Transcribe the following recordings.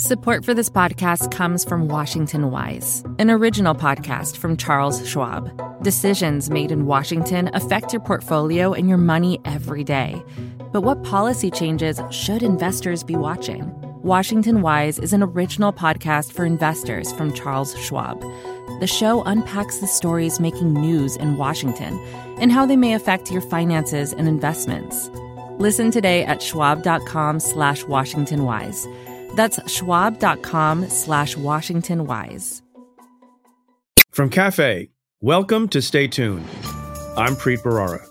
Support for this podcast comes from Washington Wise, an original podcast from Charles Schwab. Decisions made in Washington affect your portfolio and your money every day. But what policy changes should investors be watching? Washington Wise is an original podcast for investors from Charles Schwab. The show unpacks the stories making news in Washington and how they may affect your finances and investments. Listen today at schwab.com slash Washington Wise. That's schwab.com slash Washington Wise. From Cafe, welcome to Stay Tuned. I'm Preet Bharara.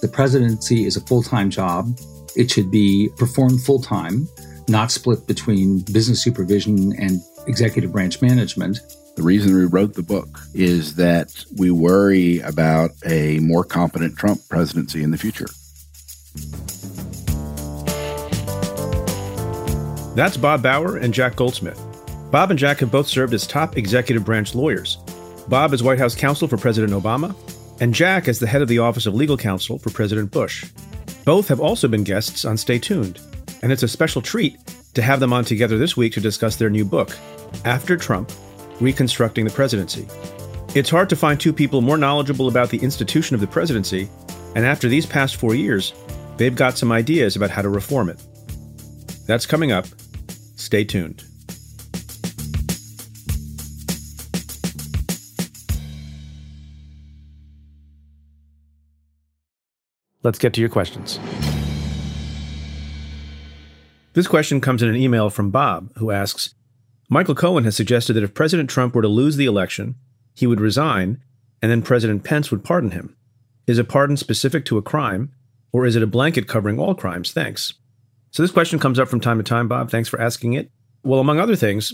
The presidency is a full time job. It should be performed full time, not split between business supervision and executive branch management. The reason we wrote the book is that we worry about a more competent Trump presidency in the future. That's Bob Bauer and Jack Goldsmith. Bob and Jack have both served as top executive branch lawyers. Bob is White House counsel for President Obama, and Jack is the head of the Office of Legal Counsel for President Bush. Both have also been guests on Stay Tuned, and it's a special treat to have them on together this week to discuss their new book, After Trump Reconstructing the Presidency. It's hard to find two people more knowledgeable about the institution of the presidency, and after these past four years, they've got some ideas about how to reform it. That's coming up. Stay tuned. Let's get to your questions. This question comes in an email from Bob, who asks Michael Cohen has suggested that if President Trump were to lose the election, he would resign, and then President Pence would pardon him. Is a pardon specific to a crime, or is it a blanket covering all crimes? Thanks. So this question comes up from time to time, Bob. Thanks for asking it. Well, among other things,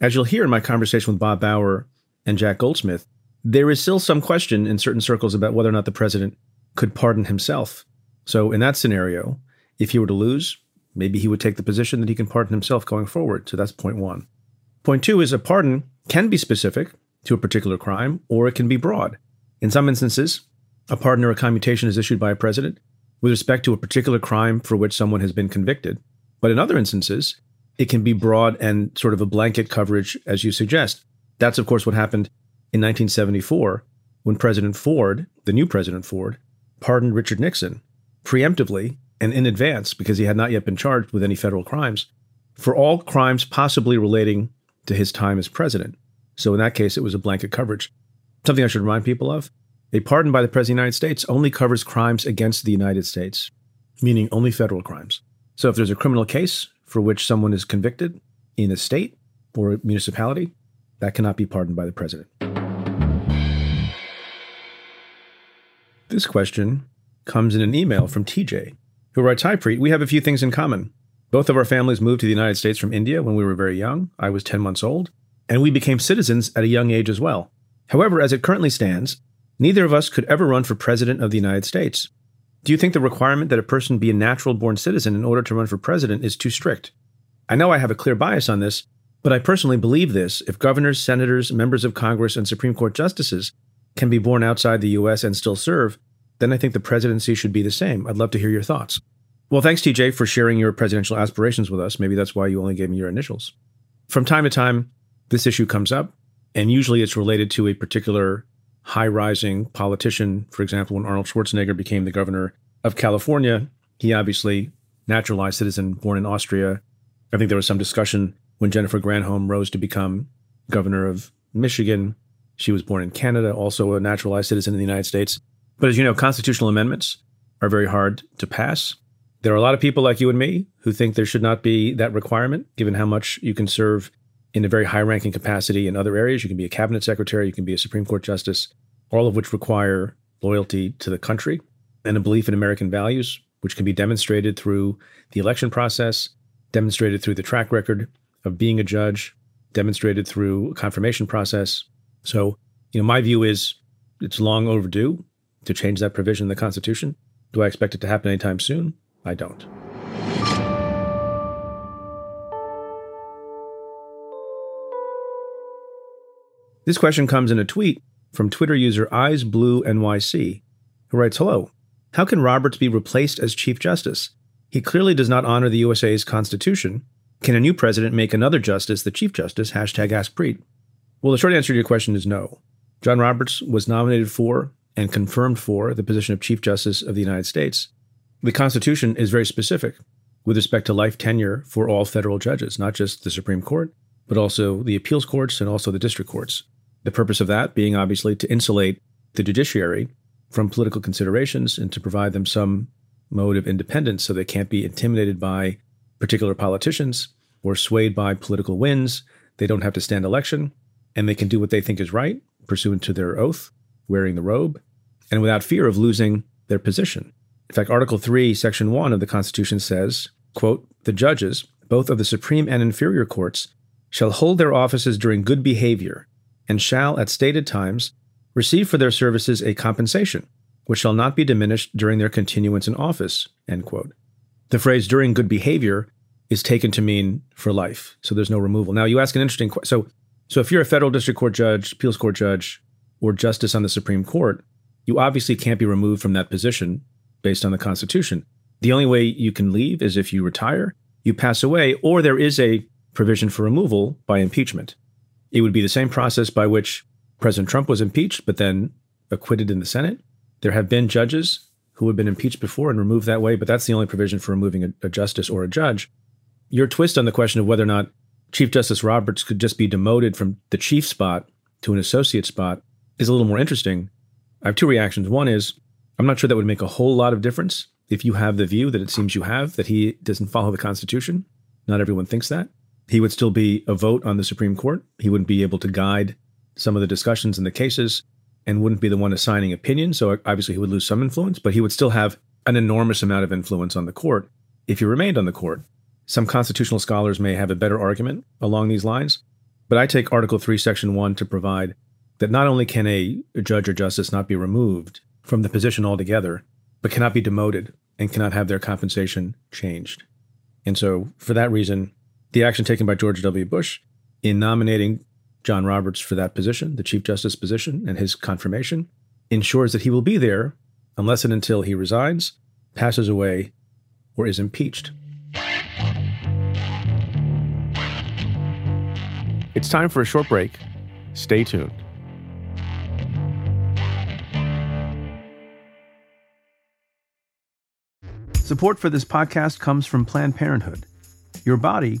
as you'll hear in my conversation with Bob Bauer and Jack Goldsmith, there is still some question in certain circles about whether or not the president could pardon himself. So in that scenario, if he were to lose, maybe he would take the position that he can pardon himself going forward. So that's point one. Point two is a pardon can be specific to a particular crime, or it can be broad. In some instances, a pardon or a commutation is issued by a president with respect to a particular crime for which someone has been convicted. But in other instances, it can be broad and sort of a blanket coverage, as you suggest. That's, of course, what happened in 1974 when President Ford, the new President Ford, pardoned Richard Nixon preemptively and in advance because he had not yet been charged with any federal crimes for all crimes possibly relating to his time as president. So in that case, it was a blanket coverage. Something I should remind people of a pardon by the President of the United States only covers crimes against the United States, meaning only federal crimes. So if there's a criminal case for which someone is convicted in a state or a municipality, that cannot be pardoned by the President. This question comes in an email from TJ, who writes Hi, Preet. We have a few things in common. Both of our families moved to the United States from India when we were very young. I was 10 months old, and we became citizens at a young age as well. However, as it currently stands, Neither of us could ever run for president of the United States. Do you think the requirement that a person be a natural born citizen in order to run for president is too strict? I know I have a clear bias on this, but I personally believe this. If governors, senators, members of Congress, and Supreme Court justices can be born outside the U.S. and still serve, then I think the presidency should be the same. I'd love to hear your thoughts. Well, thanks, TJ, for sharing your presidential aspirations with us. Maybe that's why you only gave me your initials. From time to time, this issue comes up, and usually it's related to a particular high rising politician. For example, when Arnold Schwarzenegger became the governor of California, he obviously naturalized citizen born in Austria. I think there was some discussion when Jennifer Granholm rose to become governor of Michigan. She was born in Canada, also a naturalized citizen in the United States. But as you know, constitutional amendments are very hard to pass. There are a lot of people like you and me who think there should not be that requirement, given how much you can serve in a very high ranking capacity in other areas. You can be a cabinet secretary, you can be a Supreme Court justice, all of which require loyalty to the country and a belief in American values, which can be demonstrated through the election process, demonstrated through the track record of being a judge, demonstrated through a confirmation process. So, you know, my view is it's long overdue to change that provision in the Constitution. Do I expect it to happen anytime soon? I don't. This question comes in a tweet from Twitter user EyesBlueNYC, who writes Hello. How can Roberts be replaced as Chief Justice? He clearly does not honor the USA's Constitution, Can a new president make another justice the Chief Justice? Hashtag Ask Preet. Well, the short answer to your question is no. John Roberts was nominated for and confirmed for the position of Chief Justice of the United States. The Constitution is very specific with respect to life tenure for all federal judges, not just the Supreme Court, but also the appeals courts and also the district courts. The purpose of that being obviously to insulate the judiciary from political considerations and to provide them some mode of independence so they can't be intimidated by particular politicians or swayed by political winds. They don't have to stand election and they can do what they think is right pursuant to their oath, wearing the robe, and without fear of losing their position. In fact, Article 3, Section 1 of the Constitution says, quote, the judges, both of the Supreme and inferior courts, shall hold their offices during good behavior, and shall, at stated times, receive for their services a compensation, which shall not be diminished during their continuance in office. The phrase during good behavior is taken to mean for life, so there's no removal. Now, you ask an interesting question. So, so if you're a federal district court judge, appeals court judge, or justice on the Supreme Court, you obviously can't be removed from that position based on the Constitution. The only way you can leave is if you retire, you pass away, or there is a provision for removal by impeachment. It would be the same process by which President Trump was impeached, but then acquitted in the Senate. There have been judges who have been impeached before and removed that way, but that's the only provision for removing a, a justice or a judge. Your twist on the question of whether or not Chief Justice Roberts could just be demoted from the chief spot to an associate spot is a little more interesting. I have two reactions. One is I'm not sure that would make a whole lot of difference if you have the view that it seems you have that he doesn't follow the Constitution. Not everyone thinks that. He would still be a vote on the Supreme Court. He wouldn't be able to guide some of the discussions in the cases and wouldn't be the one assigning opinion. So obviously he would lose some influence, but he would still have an enormous amount of influence on the court if he remained on the court. Some constitutional scholars may have a better argument along these lines, but I take Article 3, Section 1 to provide that not only can a judge or justice not be removed from the position altogether, but cannot be demoted and cannot have their compensation changed. And so, for that reason, the action taken by George W. Bush in nominating John Roberts for that position, the Chief Justice position, and his confirmation, ensures that he will be there unless and until he resigns, passes away, or is impeached. It's time for a short break. Stay tuned. Support for this podcast comes from Planned Parenthood. Your body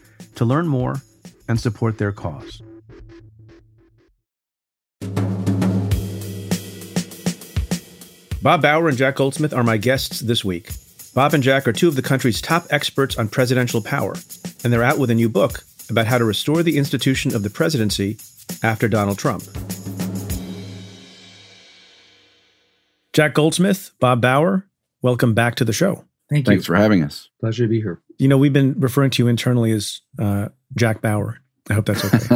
to learn more and support their cause. Bob Bauer and Jack Goldsmith are my guests this week. Bob and Jack are two of the country's top experts on presidential power, and they're out with a new book about how to restore the institution of the presidency after Donald Trump. Jack Goldsmith, Bob Bauer, welcome back to the show. Thank you. Thanks for having us. Pleasure to be here. You know, we've been referring to you internally as uh, Jack Bauer. I hope that's okay.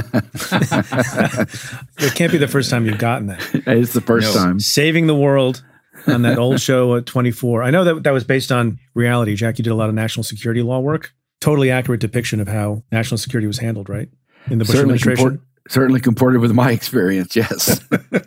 it can't be the first time you've gotten that. It's the first No. time. Saving the world on that old show at 24. I know that that was based on reality. Jack, you did a lot of national security law work. Totally accurate depiction of how national security was handled, right? In the Bush Certainly, administration. comport- certainly comported with my experience. Yes.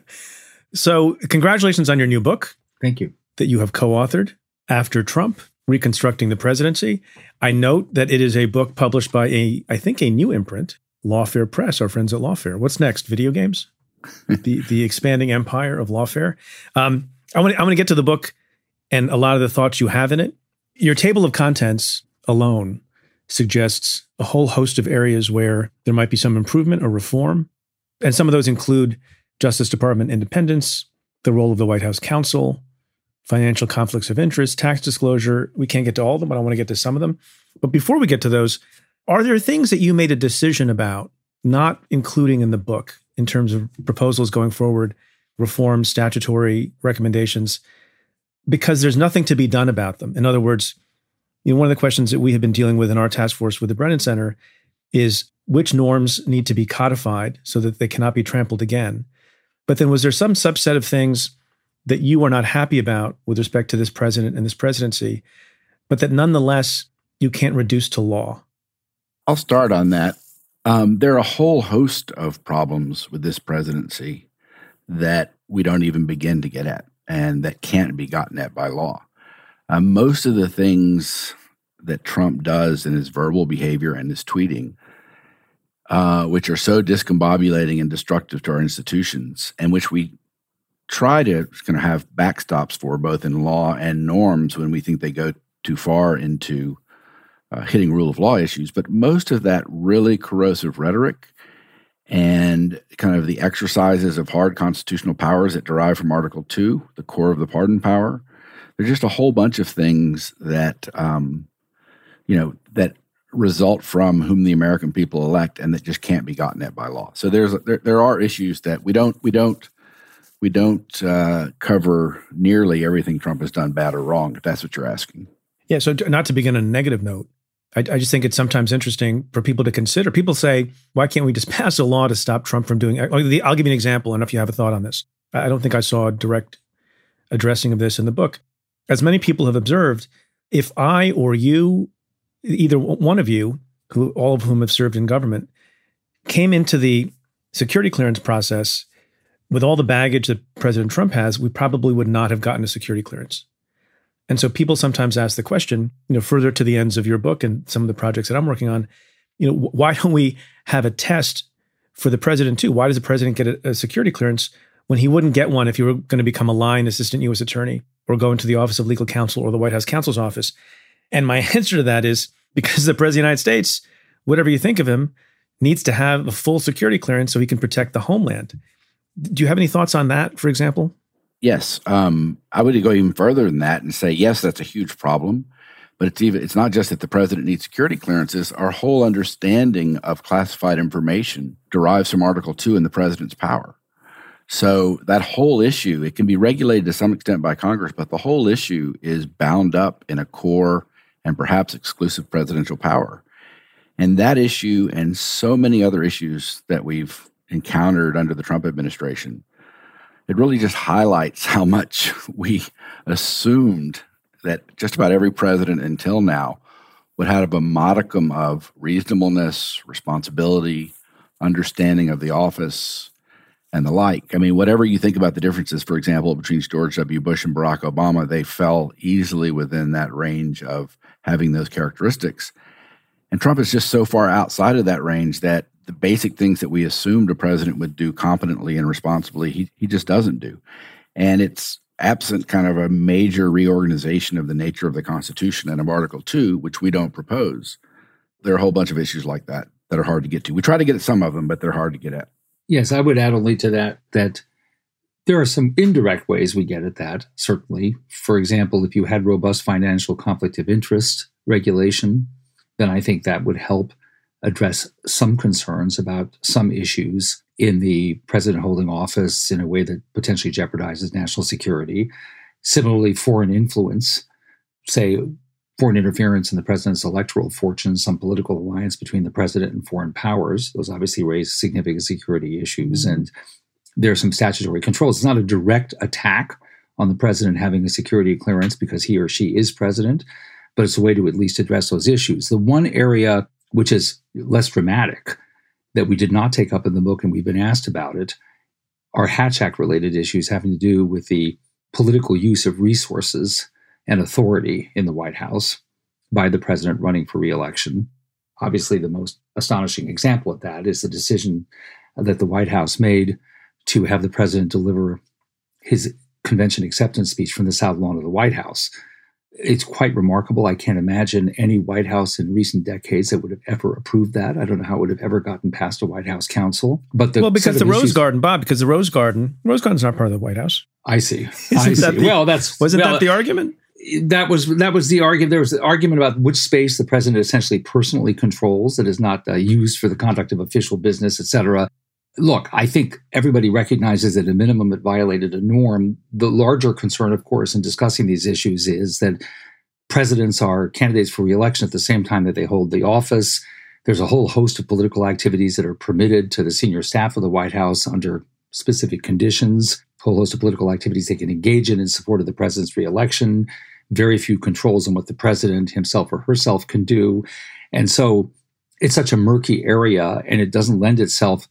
So, congratulations on your new book Thank you. that you have co authored, After Trump Reconstructing the Presidency. I note that it is a book published by a, I think, a new imprint, Lawfare Press, our friends at Lawfare. What's next? Video games? the the expanding empire of Lawfare. Um, I want I want to get to the book and a lot of the thoughts you have in it. Your table of contents alone suggests a whole host of areas where there might be some improvement or reform. And some of those include Justice Department independence, the role of the White House counsel, financial conflicts of interest, tax disclosure. We can't get to all of them, but I want to get to some of them. But before we get to those, are there things that you made a decision about not including in the book in terms of proposals going forward, reform, statutory recommendations, because there's nothing to be done about them? In other words, you know, one of the questions that we have been dealing with in our task force with the Brennan Center is which norms need to be codified so that they cannot be trampled again. But then was there some subset of things that you are not happy about with respect to this president and this presidency, but that nonetheless you can't reduce to law? I'll start on that. Um, there are a whole host of problems with this presidency that we don't even begin to get at and that can't be gotten at by law. Uh, most of the things that Trump does in his verbal behavior and his tweeting, uh, which are so discombobulating and destructive to our institutions, and which we try to kind of have backstops for both in law and norms when we think they go too far into uh, hitting rule of law issues. But most of that really corrosive rhetoric and kind of the exercises of hard constitutional powers that derive from Article 2, the core of the pardon power, there's just a whole bunch of things that um, you know that result from whom the American people elect and that just can't be gotten at by law. So there's there, there are issues that we don't we don't we don't uh, cover nearly everything Trump has done bad or wrong. If that's what you're asking. Yeah. So not to begin on a negative note, I, I, just think it's sometimes interesting for people to consider. People say, why can't we just pass a law to stop Trump from doing? I'll give you an example. Know if you have a thought on this. I don't think I saw a direct addressing of this in the book as many people have observed, if I or you, either one of you, who all of whom have served in government, came into the security clearance process with all the baggage that President Trump has, we probably would not have gotten a security clearance. And so people sometimes ask the question, you know, further to the ends of your book and some of the projects that I'm working on, you know, why don't we have a test for the president too? Why does the president get a, a security clearance when he wouldn't get one if you were going to become a line assistant U.S. attorney or go into the Office of Legal Counsel or the White House counsel's office? And my answer to that is because the President of the United States, whatever you think of him, needs to have a full security clearance so he can protect the homeland. Do you have any thoughts on that, for example? Yes, um, I would go even further than that and say yes, that's a huge problem. But it's even it's not just that the president needs security clearances. Our whole understanding of classified information derives from Article Two in the president's power. So that whole issue, it can be regulated to some extent by Congress, but the whole issue is bound up in a core and perhaps exclusive presidential power. And that issue and so many other issues that we've encountered under the Trump administration, it really just highlights how much we assumed that just about every president until now would have a modicum of reasonableness, responsibility, understanding of the office, and the like. I mean, whatever you think about the differences, for example, between George W. Bush and Barack Obama, they fell easily within that range of having those characteristics. And Trump is just so far outside of that range that the basic things that we assumed a president would do competently and responsibly, he, he just doesn't do. And it's absent kind of a major reorganization of the nature of the Constitution and of Article 2, which we don't propose. There are a whole bunch of issues like that that are hard to get to. We try to get at some of them, but they're hard to get at. Yes, I would add only to that that there are some indirect ways we get at that, certainly. For example, if you had robust financial conflict of interest regulation, then I think that would help address some concerns about some issues in the president holding office in a way that potentially jeopardizes national security. Similarly, foreign influence, say foreign interference in the president's electoral fortunes, some political alliance between the president and foreign powers. Those obviously raise significant security issues, mm-hmm. and there are some statutory controls. It's not a direct attack on the president having a security clearance because he or she is president, but it's a way to at least address those issues. The one area which is less dramatic that we did not take up in the book and we've been asked about it are Hatch Act related issues having to do with the political use of resources and authority in the White House by the president running for reelection. Obviously, the most astonishing example of that is the decision that the White House made to have the president deliver his convention acceptance speech from the South Lawn of the White House. It's quite remarkable. I can't imagine any White House in recent decades that would have ever approved that. I don't know how it would have ever gotten past a White House counsel. But well, because the Rose issues, Garden, Bob, because the Rose Garden, Rose Garden's not part of the White House. I see. I see. The, well, that's wasn't well, that the argument? That was that was the argument. There was the argument about which space the president essentially personally controls that is not uh, used for the conduct of official business, et cetera look, I think everybody recognizes that at a minimum it violated a norm. The larger concern, of course, in discussing these issues is that presidents are candidates for reelection at the same time that they hold the office. There's a whole host of political activities that are permitted to the senior staff of the White House under specific conditions, a whole host of political activities they can engage in in support of the president's reelection. Very few controls on what the president himself or herself can do. And so it's such a murky area and it doesn't lend itself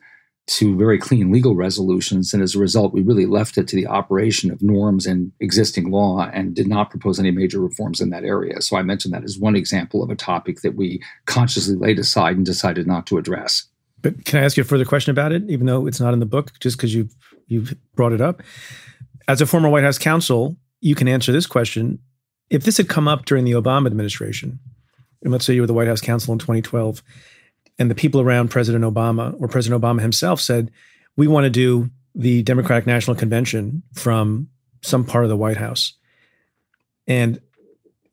to very clean legal resolutions. And as a result, we really left it to the operation of norms and existing law and did not propose any major reforms in that area. So I mentioned that as one example of a topic that we consciously laid aside and decided not to address. But can I ask you a further question about it, even though it's not in the book, just because you've you've brought it up? As a former White House counsel, you can answer this question. If this had come up during the Obama administration, and let's say you were the White House counsel in 2012, and the people around President Obama or President Obama himself said, we want to do the Democratic National Convention from some part of the White House. And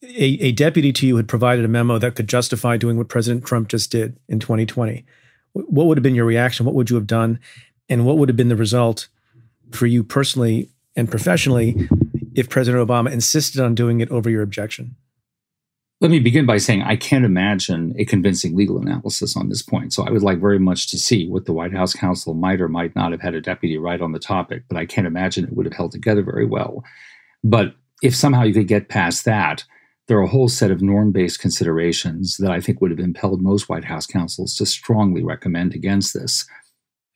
a, a, deputy to you had provided a memo that could justify doing what President Trump just did in 2020. What would have been your reaction? What would you have done? And what would have been the result for you personally and professionally if President Obama insisted on doing it over your objection? Let me begin by saying I can't imagine a convincing legal analysis on this point. So I would like very much to see what the White House counsel might or might not have had a deputy write on the topic, but I can't imagine it would have held together very well. But if somehow you could get past that, there are a whole set of norm based considerations that I think would have impelled most White House counsels to strongly recommend against this.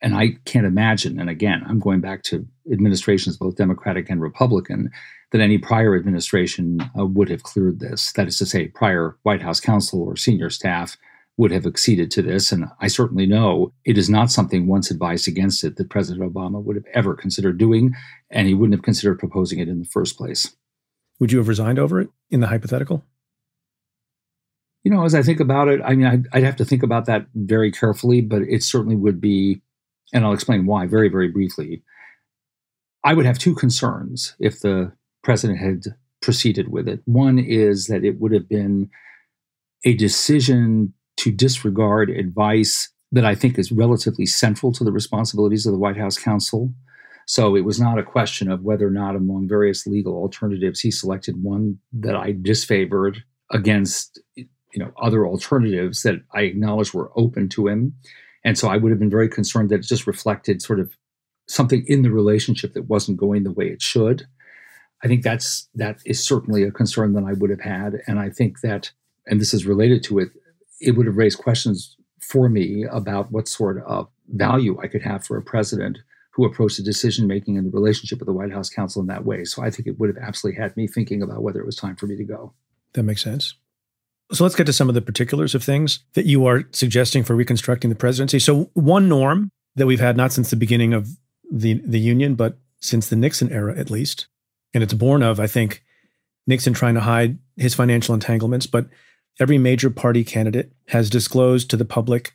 And I can't imagine, and again, I'm going back to administrations, both Democratic and Republican, that any prior administration uh, would have cleared this. That is to say, prior White House counsel or senior staff would have acceded to this. And I certainly know it is not something once advised against it that President Obama would have ever considered doing, and he wouldn't have considered proposing it in the first place. Would you have resigned over it in the hypothetical? You know, as I think about it, I mean, I'd, I'd have to think about that very carefully, but it certainly would be, and I'll explain why very, very briefly. I would have two concerns if the president had proceeded with it. One is that it would have been a decision to disregard advice that I think is relatively central to the responsibilities of the White House counsel. So it was not a question of whether or not, among various legal alternatives, he selected one that I disfavored against you know other alternatives that I acknowledge were open to him. And so I would have been very concerned that it just reflected sort of something in the relationship that wasn't going the way it should. I think that's that is certainly a concern that I would have had, and I think that, and this is related to it, it would have raised questions for me about what sort of value I could have for a president who approached the decision making and the relationship with the White House counsel in that way. So I think it would have absolutely had me thinking about whether it was time for me to go. That makes sense. So let's get to some of the particulars of things that you are suggesting for reconstructing the presidency. So one norm that we've had not since the beginning of the the union, but since the Nixon era at least, and it's born of, I think, Nixon trying to hide his financial entanglements. But every major party candidate has disclosed to the public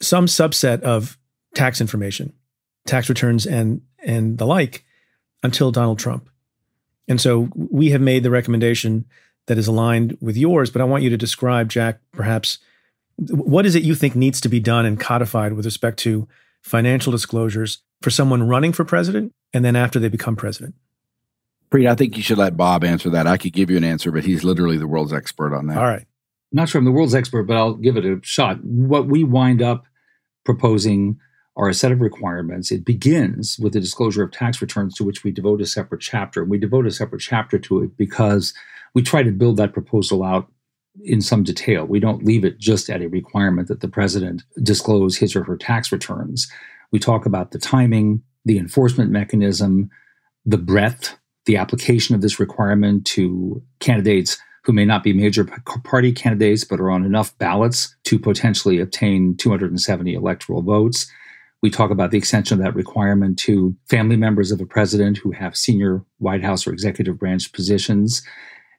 some subset of tax information, tax returns, and and the like, until Donald Trump. And so we have made the recommendation that is aligned with yours. But I want you to describe, Jack, perhaps what is it you think needs to be done and codified with respect to financial disclosures for someone running for president and then after they become president? Preet, I think you should let Bob answer that. I could give you an answer, but he's literally the world's expert on that. All right. I'm not sure I'm the world's expert, but I'll give it a shot. What we wind up proposing are a set of requirements. It begins with the disclosure of tax returns to which we devote a separate chapter. We devote a separate chapter to it because we try to build that proposal out in some detail. We don't leave it just at a requirement that the president disclose his or her tax returns. We talk about the timing, the enforcement mechanism, the breadth the application of this requirement to candidates who may not be major party candidates but are on enough ballots to potentially obtain 270 electoral votes. We talk about the extension of that requirement to family members of a president who have senior White House or executive branch positions.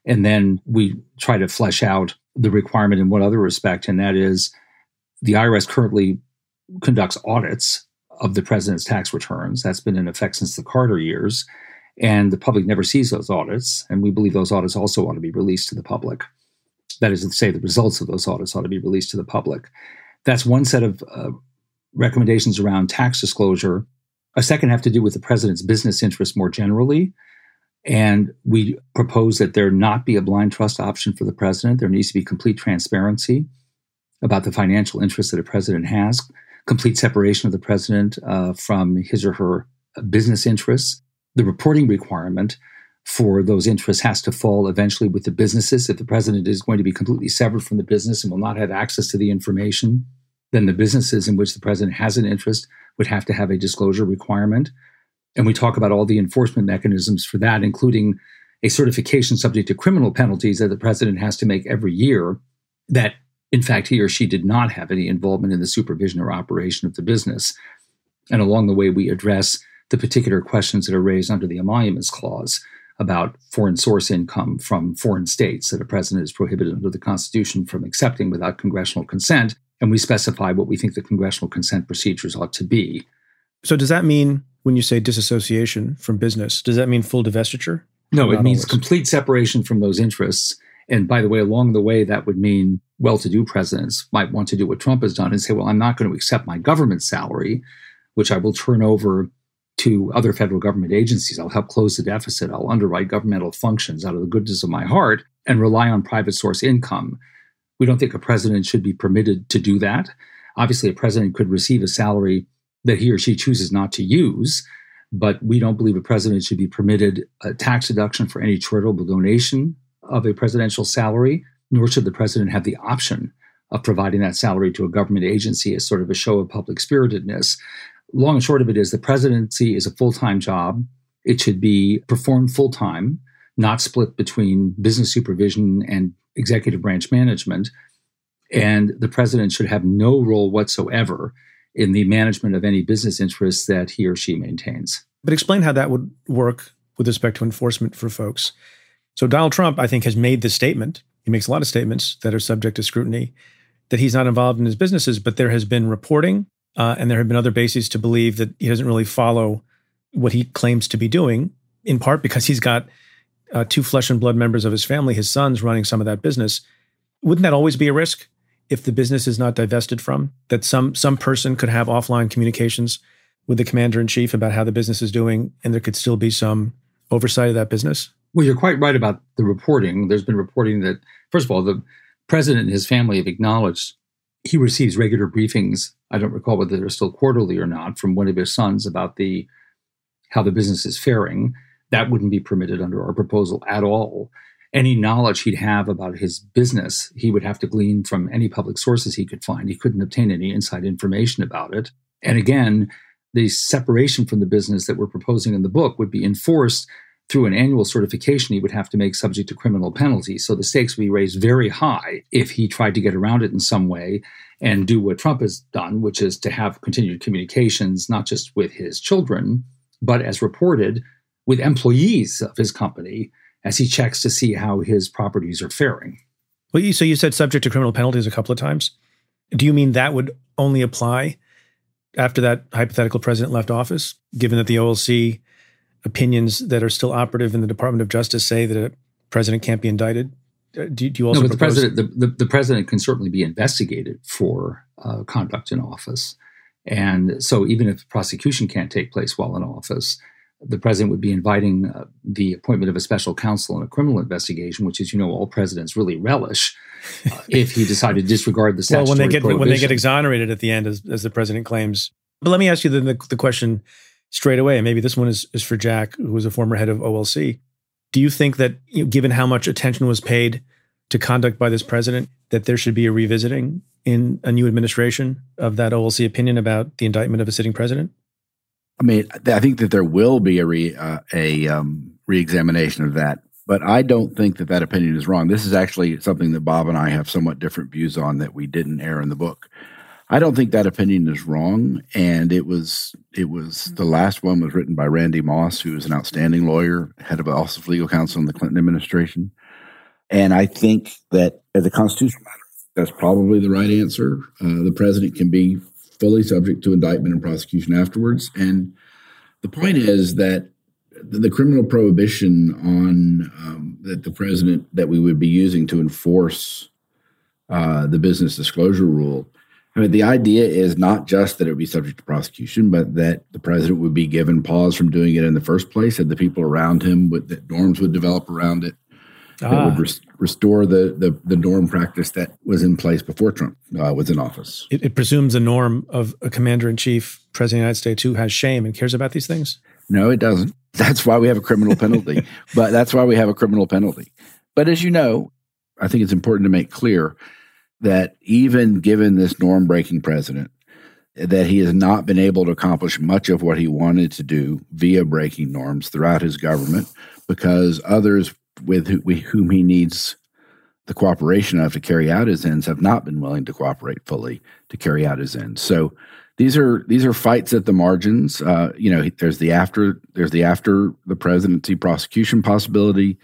And then we try to flesh out the requirement in one other respect, and that is the IRS currently conducts audits of the president's tax returns. That's been in effect since the Carter years. And the public never sees those audits. And we believe those audits also ought to be released to the public. That is to say, the results of those audits ought to be released to the public. That's one set of uh, recommendations around tax disclosure. A second have to do with the president's business interests more generally. And we propose that there not be a blind trust option for the president. There needs to be complete transparency about the financial interests that a president has, complete separation of the president uh, from his or her business interests. The reporting requirement for those interests has to fall eventually with the businesses. If the president is going to be completely severed from the business and will not have access to the information, then the businesses in which the president has an interest would have to have a disclosure requirement. And we talk about all the enforcement mechanisms for that, including a certification subject to criminal penalties that the president has to make every year that, in fact, he or she did not have any involvement in the supervision or operation of the business. And along the way, we address the particular questions that are raised under the emoluments clause about foreign source income from foreign states that a president is prohibited under the Constitution from accepting without congressional consent and we specify what we think the congressional consent procedures ought to be. So, does that mean when you say disassociation from business, does that mean full divestiture? No, it means always? complete separation from those interests. And by the way, along the way, that would mean well to do presidents might want to do what Trump has done and say, well, I'm not going to accept my government salary, which I will turn over to other federal government agencies. I'll help close the deficit. I'll underwrite governmental functions out of the goodness of my heart and rely on private source income we don't think a president should be permitted to do that. Obviously, a president could receive a salary that he or she chooses not to use, but we don't believe a president should be permitted a tax deduction for any charitable donation of a presidential salary, nor should the president have the option of providing that salary to a government agency as sort of a show of public spiritedness. Long and short of it is the presidency is a full time job. It should be performed full time, not split between business supervision and executive branch management. And the president should have no role whatsoever in the management of any business interests that he or she maintains. But explain how that would work with respect to enforcement for folks. So, Donald Trump, I think, has made this statement. He makes a lot of statements that are subject to scrutiny that he's not involved in his businesses, but there has been reporting uh, and there have been other bases to believe that he doesn't really follow what he claims to be doing, in part because he's got uh, two flesh and blood members of his family, his sons running some of that business. Wouldn't that always be a risk if the business is not divested from? That some some person could have offline communications with the commander in chief about how the business is doing, and there could still be some oversight of that business. Well, you're quite right about the reporting. There's been reporting that, first of all, the president and his family have acknowledged he receives regular briefings. I don't recall whether they're still quarterly or not from one of his sons about the how the business is faring. That wouldn't be permitted under our proposal at all. Any knowledge he'd have about his business, he would have to glean from any public sources he could find. He couldn't obtain any inside information about it. And again, the separation from the business that we're proposing in the book would be enforced through an annual certification he would have to make subject to criminal penalties. So the stakes would be raised very high if he tried to get around it in some way and do what Trump has done, which is to have continued communications, not just with his children, but as reported, with employees of his company as he checks to see how his properties are faring. Well, you, so you said subject to criminal penalties a couple of times. Do you mean that would only apply after that hypothetical president left office, given that the OLC opinions that are still operative in the Department of Justice say that a president can't be indicted? Uh, do, do you also no, but the president the, the, the, president can certainly be investigated for uh, conduct in office, and so even if prosecution can't take place while in office, the president would be inviting uh, the appointment of a special counsel in a criminal investigation, which, as you know, all presidents really relish uh, if he decided to disregard the statutory well, when they get when they get exonerated at the end, as, as the president claims. But let me ask you the, the, the question straight away. And maybe this one is, is for Jack, who was a former head of OLC. Do you think that, you know, given how much attention was paid to conduct by this president, that there should be a revisiting in a new administration of that OLC opinion about the indictment of a sitting president? I mean, I think that there will be a re, uh, a um, reexamination of that, but I don't think that that opinion is wrong. This is actually something that Bob and I have somewhat different views on that we didn't air in the book. I don't think that opinion is wrong, and it was it was the last one was written by Randy Moss, who is an outstanding lawyer, head of the Office of Legal Counsel in the Clinton administration. And I think that as a constitutional matter, that's probably the right answer. Uh, the president can be fully subject to indictment and prosecution afterwards. And the point is that the, the criminal prohibition on um, that the president that we would be using to enforce uh, the business disclosure rule. I mean, the idea is not just that it would be subject to prosecution, but that the president would be given pause from doing it in the first place, and the people around him would that norms would develop around it ah. that would ah. res- restore the, the, the norm practice that was in place before Trump uh, was in office. It, it presumes a norm of a commander in chief, president of the United States, who has shame and cares about these things. No, it doesn't. That's why we have a criminal penalty. but that's why we have a criminal penalty. But as you know, I think it's important to make clear that even given this norm breaking president, that he has not been able to accomplish much of what he wanted to do via breaking norms throughout his government because others with whom he needs the cooperation of to carry out his ends have not been willing to cooperate fully to carry out his ends. So these are these are fights at the margins. Uh, you know, there's the after there's the after the presidency prosecution possibility.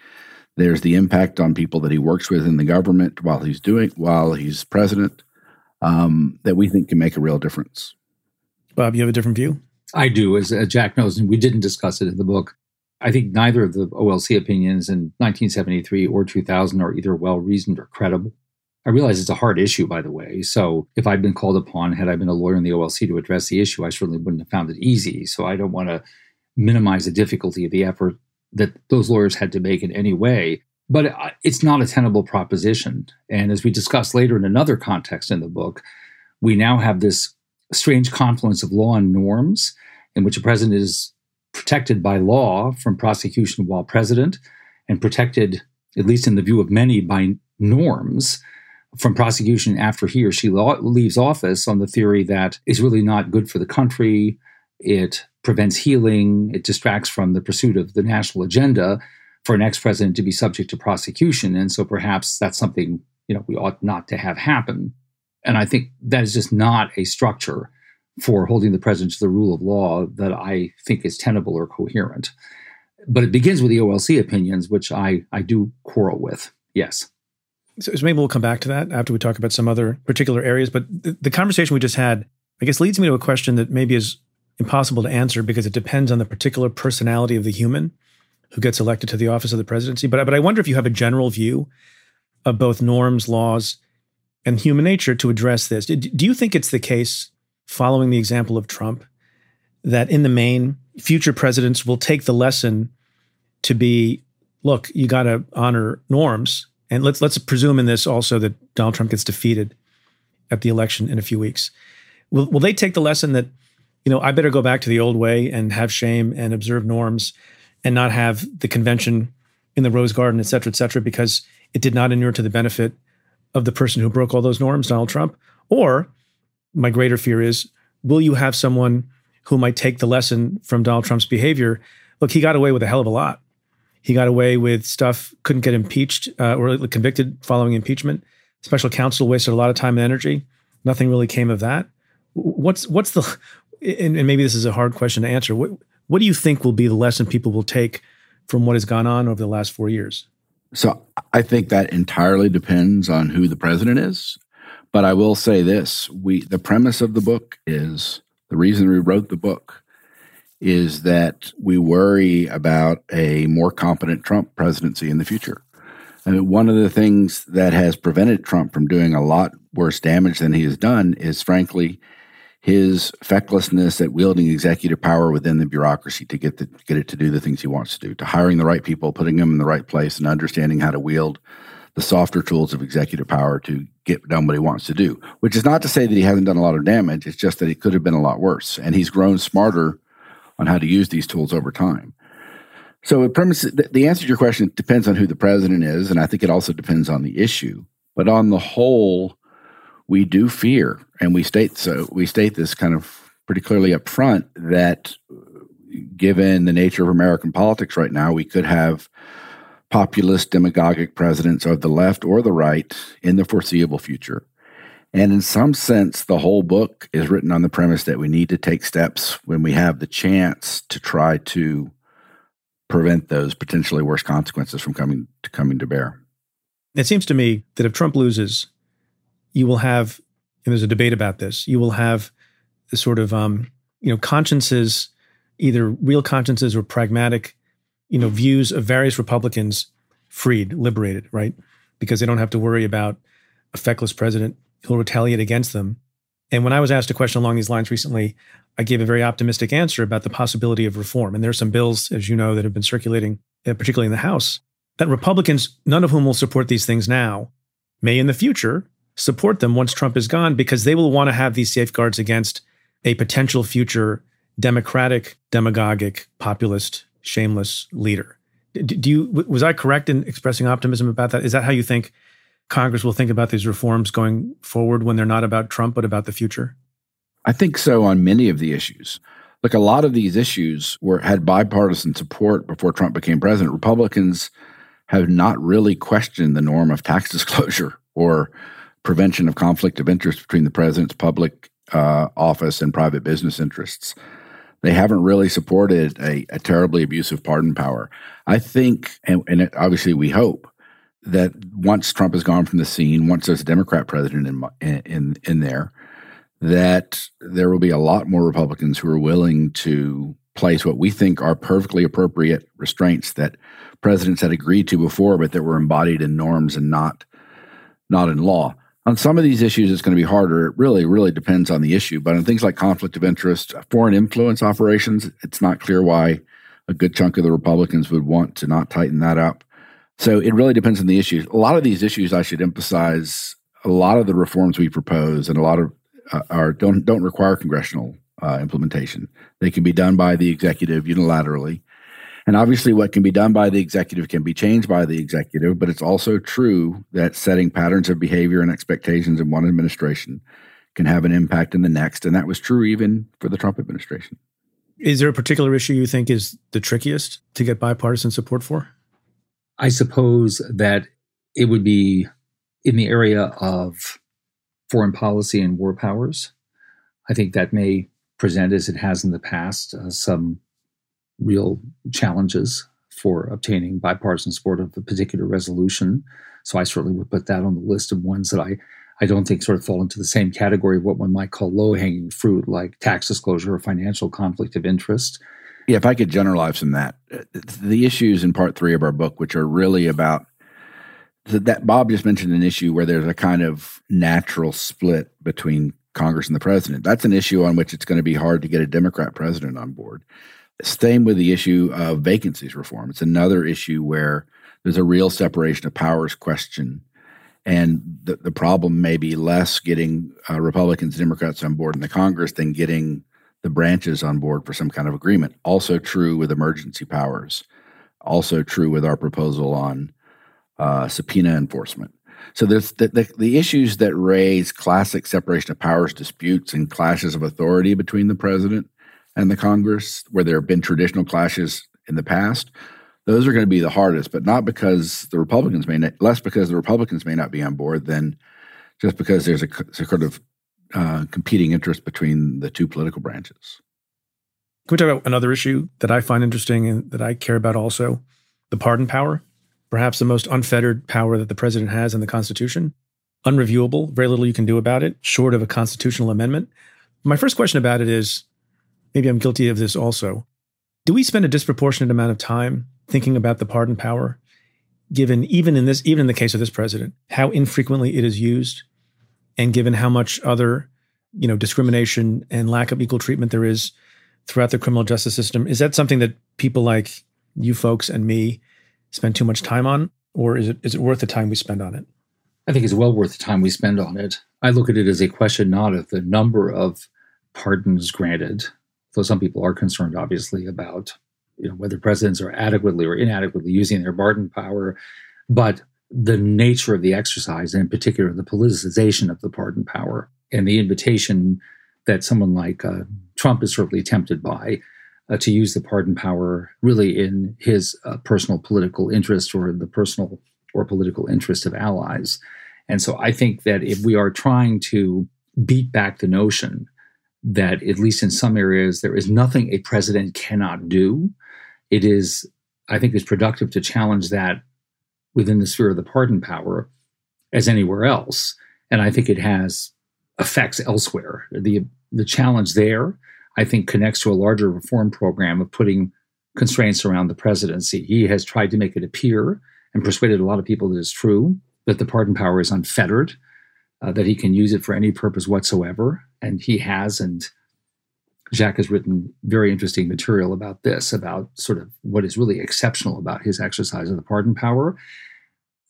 There's the impact on people that he works with in the government while he's doing while he's president um, that we think can make a real difference. Bob, you have a different view. I do, as uh, Jack knows, and we didn't discuss it in the book. I think neither of the OLC opinions in 1973 or 2000 are either well reasoned or credible. I realize it's a hard issue, by the way. So if I'd been called upon, had I been a lawyer in the OLC to address the issue, I certainly wouldn't have found it easy. So I don't want to minimize the difficulty of the effort that those lawyers had to make in any way. But it's not a tenable proposition. And as we discuss later in another context in the book, we now have this strange confluence of law and norms in which a president is protected by law from prosecution while president and protected, at least in the view of many, by norms from prosecution after he or she leaves office on the theory that it's really not good for the country. It prevents healing. It distracts from the pursuit of the national agenda for an ex president to be subject to prosecution. And so perhaps that's something you know we ought not to have happen. And I think that is just not a structure for holding the president to the rule of law that I think is tenable or coherent. But it begins with the OLC opinions, which I, I do quarrel with. Yes. So, maybe we'll come back to that after we talk about some other particular areas. But the conversation we just had, I guess, leads me to a question that maybe is impossible to answer because it depends on the particular personality of the human who gets elected to the office of the presidency. But, but I wonder if you have a general view of both norms, laws, and human nature to address this. Do you think it's the case, following the example of Trump, that in the main, future presidents will take the lesson to be look, you got to honor norms and let's let's presume in this also that Donald Trump gets defeated at the election in a few weeks. Will will they take the lesson that you know I better go back to the old way and have shame and observe norms and not have the convention in the Rose Garden, et cetera, et cetera, because it did not inure to the benefit of the person who broke all those norms, Donald Trump? Or my greater fear is, will you have someone who might take the lesson from Donald Trump's behavior? Look, he got away with a hell of a lot. He got away with stuff, couldn't get impeached uh, or convicted following impeachment. Special counsel wasted a lot of time and energy. Nothing really came of that. What's what's the and, and maybe this is a hard question to answer. What what do you think will be the lesson people will take from what has gone on over the last four years? So I think that entirely depends on who the president is. But I will say this: we the premise of the book is the reason we wrote the book is that we worry about a more competent Trump presidency in the future. I mean, one of the things that has prevented Trump from doing a lot worse damage than he has done is, frankly, his fecklessness at wielding executive power within the bureaucracy to get the, get it to do the things he wants to do, to hiring the right people, putting them in the right place, and understanding how to wield the softer tools of executive power to get done what he wants to do. Which is not to say that he hasn't done a lot of damage. It's just that it could have been a lot worse, and he's grown smarter on how to use these tools over time. So, premise, the answer to your question depends on who the president is, and I think it also depends on the issue. But on the whole, we do fear, and we state so. We state this kind of pretty clearly up front that, given the nature of American politics right now, we could have populist, demagogic presidents of the left or the right in the foreseeable future. And in some sense, the whole book is written on the premise that we need to take steps when we have the chance to try to prevent those potentially worse consequences from coming to coming to bear. It seems to me that if Trump loses, you will have, and there's a debate about this, you will have the sort of, um, you know, consciences, either real consciences or pragmatic, you know, views of various Republicans freed, liberated, right? Because they don't have to worry about a feckless president who'll retaliate against them. And when I was asked a question along these lines recently, I gave a very optimistic answer about the possibility of reform. And there are some bills, as you know, that have been circulating, uh, particularly in the House, that Republicans, none of whom will support these things now, may in the future support them once Trump is gone because they will want to have these safeguards against a potential future democratic, demagogic, populist, shameless leader. Do you was I correct in expressing optimism about that? Is that how you think Congress will think about these reforms going forward when they're not about Trump but about the future? I think so on many of the issues. Look, a lot of these issues were had bipartisan support before Trump became president. Republicans have not really questioned the norm of tax disclosure or prevention of conflict of interest between the president's public uh, office and private business interests. They haven't really supported a, a terribly abusive pardon power. I think, and, and it, obviously we hope, that once Trump has gone from the scene, once there's a Democrat president in in in there, that there will be a lot more Republicans who are willing to place what we think are perfectly appropriate restraints that presidents had agreed to before, but that were embodied in norms and not not in law. On some of these issues, it's going to be harder. It really, really depends on the issue. But on things like conflict of interest, foreign influence operations, it's not clear why a good chunk of the Republicans would want to not tighten that up. So it really depends on the issues. A lot of these issues, I should emphasize, a lot of the reforms we propose and a lot of uh, are don't don't require congressional uh, implementation. They can be done by the executive unilaterally. And obviously, what can be done by the executive can be changed by the executive, but it's also true that setting patterns of behavior and expectations in one administration can have an impact in the next. And that was true even for the Trump administration. Is there a particular issue you think is the trickiest to get bipartisan support for? I suppose that it would be in the area of foreign policy and war powers. I think that may present, as it has in the past, uh, some real challenges for obtaining bipartisan support of a particular resolution. So I certainly would put that on the list of ones that I, I don't think sort of fall into the same category of what one might call low hanging fruit, like tax disclosure or financial conflict of interest. Yeah, if I could generalize from that, uh, the issues in part three of our book, which are really about that Bob just mentioned an issue where there's a kind of natural split between Congress and the president. That's an issue on which it's going to be hard to get a Democrat president on board. Same with the issue of vacancies reform. It's another issue where there's a real separation of powers question. And the, the problem may be less getting uh, Republicans and Democrats on board in the Congress than getting the branches on board for some kind of agreement. Also true with emergency powers. Also true with our proposal on uh, subpoena enforcement. So there's the, the, the, issues that raise classic separation of powers disputes and clashes of authority between the president and the Congress, where there have been traditional clashes in the past, those are going to be the hardest, but not because the Republicans may not, less because the Republicans may not be on board than just because there's a, a sort of uh, competing interest between the two political branches. Can we talk about another issue that I find interesting and that I care about also? The pardon power, perhaps the most unfettered power that the president has in the Constitution. Unreviewable, very little you can do about it, short of a constitutional amendment. My first question about it is maybe I'm guilty of this also. Do we spend a disproportionate amount of time thinking about the pardon power, given even in this, even in the case of this president, how infrequently it is used, and given how much other, you know, discrimination and lack of equal treatment there is throughout the criminal justice system? Is that something that people like you folks and me spend too much time on, or is it is it worth the time we spend on it? I think it's well worth the time we spend on it. I look at it as a question not of the number of pardons granted, though some people are concerned, obviously, about you know whether presidents are adequately or inadequately using their pardon power, but the nature of the exercise, and in particular the politicization of the pardon power, and the invitation that someone like uh, Trump is certainly tempted by uh, to use the pardon power really in his uh, personal political interest or the personal or political interest of allies. And so I think that if we are trying to beat back the notion that at least in some areas there is nothing a president cannot do. It is, I think, is productive to challenge that within the sphere of the pardon power as anywhere else. And I think it has effects elsewhere. The the challenge there, I think, connects to a larger reform program of putting constraints around the presidency. He has tried to make it appear and persuaded a lot of people that it's true that the pardon power is unfettered, uh, that he can use it for any purpose whatsoever, and he has. And Jack has written very interesting material about this, about sort of what is really exceptional about his exercise of the pardon power.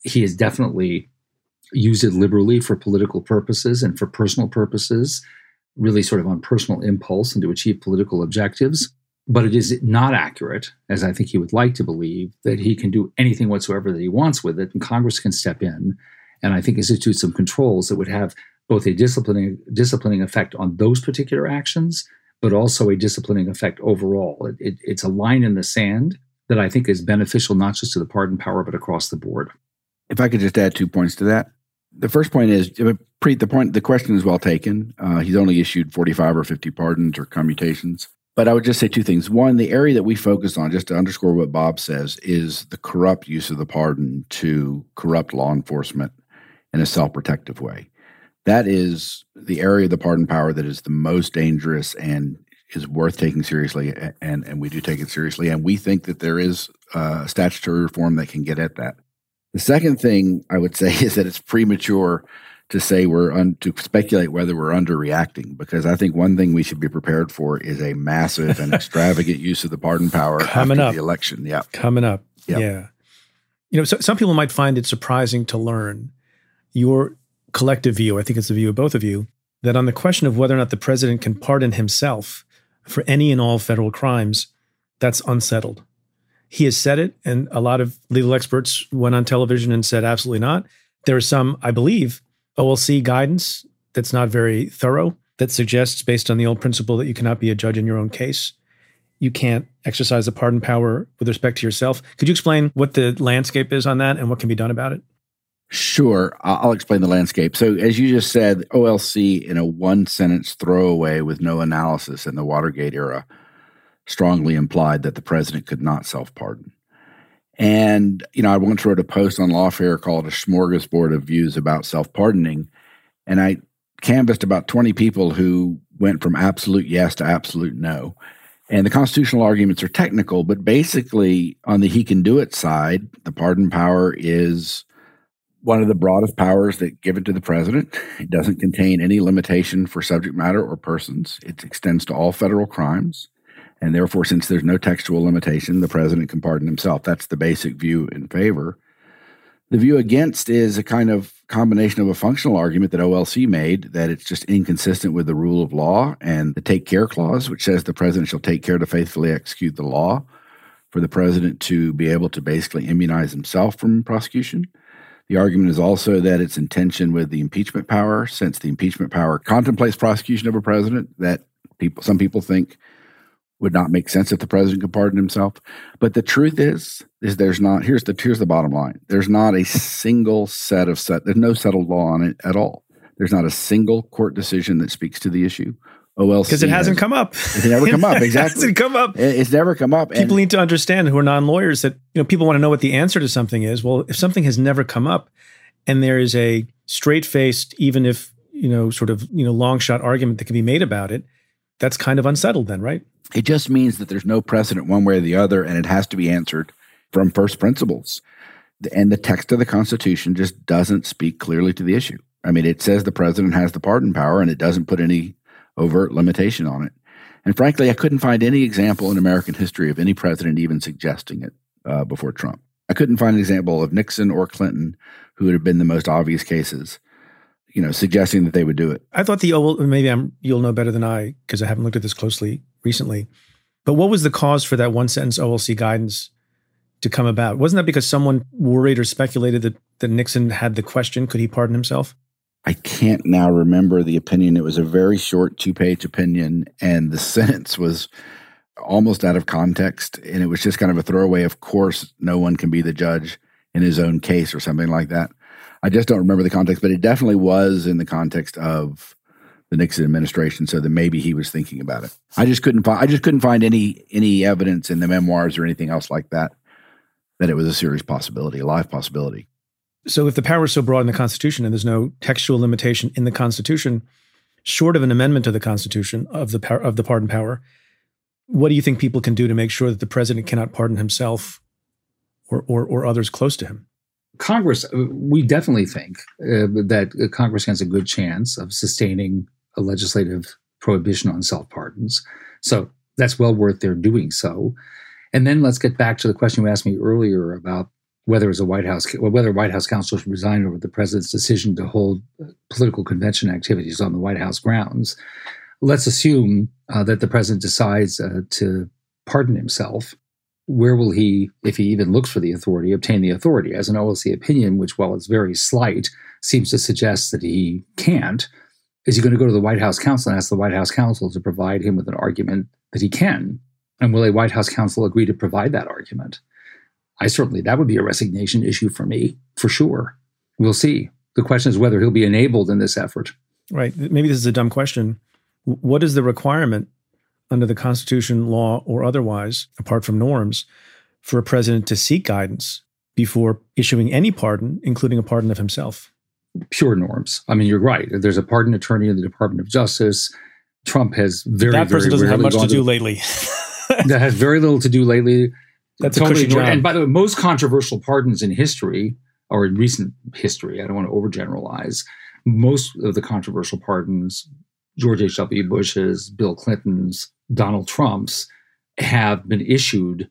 He has definitely used it liberally for political purposes and for personal purposes, really sort of on personal impulse and to achieve political objectives. But it is not accurate, as I think he would like to believe, that he can do anything whatsoever that he wants with it, and Congress can step in and I think institute some controls that would have both a disciplining disciplining effect on those particular actions, but also a disciplining effect overall. It, it, it's a line in the sand that I think is beneficial not just to the pardon power, but across the board. If I could just add two points to that. The first point is Preet, the point, the question is well taken. Uh, he's only issued 45 or 50 pardons or commutations. But I would just say two things. One, the area that we focus on, just to underscore what Bob says, is the corrupt use of the pardon to corrupt law enforcement in a self protective way. That is the area of the pardon power that is the most dangerous and is worth taking seriously. And, and we do take it seriously. And we think that there is a statutory reform that can get at that. The second thing I would say is that it's premature to say we're un, to speculate whether we're underreacting because I think one thing we should be prepared for is a massive and extravagant use of the pardon power coming up the election. Yeah, coming up. Yep. Yeah, you know, so, some people might find it surprising to learn your collective view. I think it's the view of both of you that on the question of whether or not the president can pardon himself for any and all federal crimes, that's unsettled. He has said it, and a lot of legal experts went on television and said absolutely not. There is some, I believe, OLC guidance that's not very thorough that suggests, based on the old principle that you cannot be a judge in your own case, you can't exercise the pardon power with respect to yourself. Could you explain what the landscape is on that and what can be done about it? Sure. I'll explain the landscape. So, as you just said, OLC in a one sentence throwaway with no analysis in the Watergate era strongly implied that the president could not self pardon. And, you know, I once wrote a post on Lawfare called A Smorgasbord of Views About Self Pardoning. And I canvassed about 20 people who went from absolute yes to absolute no. And the constitutional arguments are technical, but basically, on the he can do it side, the pardon power is one of the broadest powers that given to the president. It doesn't contain any limitation for subject matter or persons. It extends to all federal crimes. And therefore, since there's no textual limitation, the president can pardon himself. That's the basic view in favor. The view against is a kind of combination of a functional argument that OLC made that it's just inconsistent with the rule of law and the take care clause, which says the president shall take care to faithfully execute the law for the president to be able to basically immunize himself from prosecution. The argument is also that it's in tension with the impeachment power, since the impeachment power contemplates prosecution of a president that people some people think would not make sense if the president could pardon himself. But the truth is, is there's not. Here's the here's the bottom line. There's not a single set of set. There's no settled law on it at all. There's not a single court decision that speaks to the issue. Oh, OLC because it hasn't come up. It's never come up. Exactly, it hasn't come up. It's never come up. People and, need to understand who are non lawyers that you know people want to know what the answer to something is. Well, if something has never come up, and there is a straight faced, even if you know, sort of you know, long shot argument that can be made about it, that's kind of unsettled then, right? It just means that there's no precedent one way or the other, and it has to be answered from first principles. And the text of the Constitution just doesn't speak clearly to the issue. I mean, it says the president has the pardon power, and it doesn't put any overt limitation on it. And frankly, I couldn't find any example in American history of any president even suggesting it uh, before Trump. I couldn't find an example of Nixon or Clinton, who would have been the most obvious cases, you know, suggesting that they would do it. I thought the oh, maybe I'm you'll know better than I because I haven't looked at this closely recently. But what was the cause for that one sentence OLC guidance to come about? Wasn't that because someone worried or speculated that, that Nixon had the question, could he pardon himself? I can't now remember the opinion. It was a very short two page opinion, and the sentence was almost out of context. And it was just kind of a throwaway. Of course, no one can be the judge in his own case or something like that. I just don't remember the context, but it definitely was in the context of the Nixon administration, so that maybe he was thinking about it. I just couldn't find I just couldn't find any any evidence in the memoirs or anything else like that that it was a serious possibility, a live possibility. So, if the power is so broad in the Constitution and there's no textual limitation in the Constitution, short of an amendment to the Constitution of the of the pardon power, what do you think people can do to make sure that the president cannot pardon himself or or, or others close to him? Congress, uh, we definitely think uh, that Congress has a good chance of sustaining a legislative prohibition on self pardons. So that's well worth their doing so. And then let's get back to the question you asked me earlier about whether as a White House whether White House counsel should resign over the president's decision to hold political convention activities on the White House grounds. Let's assume uh, that the president decides uh, to pardon himself. Where will he, if he even looks for the authority, obtain the authority? As an OLC opinion, which, while it's very slight, seems to suggest that he can't, is he going to go to the White House counsel and ask the White House counsel to provide him with an argument that he can? And will a White House counsel agree to provide that argument? I certainly, that would be a resignation issue for me, for sure. We'll see. The question is whether he'll be enabled in this effort. Right. Maybe this is a dumb question. What is the requirement under the Constitution, law, or otherwise, apart from norms, for a president to seek guidance before issuing any pardon, including a pardon of himself? Pure norms. I mean, you're right. There's a pardon attorney in the Department of Justice. Trump has very that person very doesn't have much to do lately. that has very little to do lately. That's totally job. And by the way, most controversial pardons in history or in recent history, I don't want to overgeneralize, most of the controversial pardons, George H.W. Bush's, Bill Clinton's, Donald Trump's, have been issued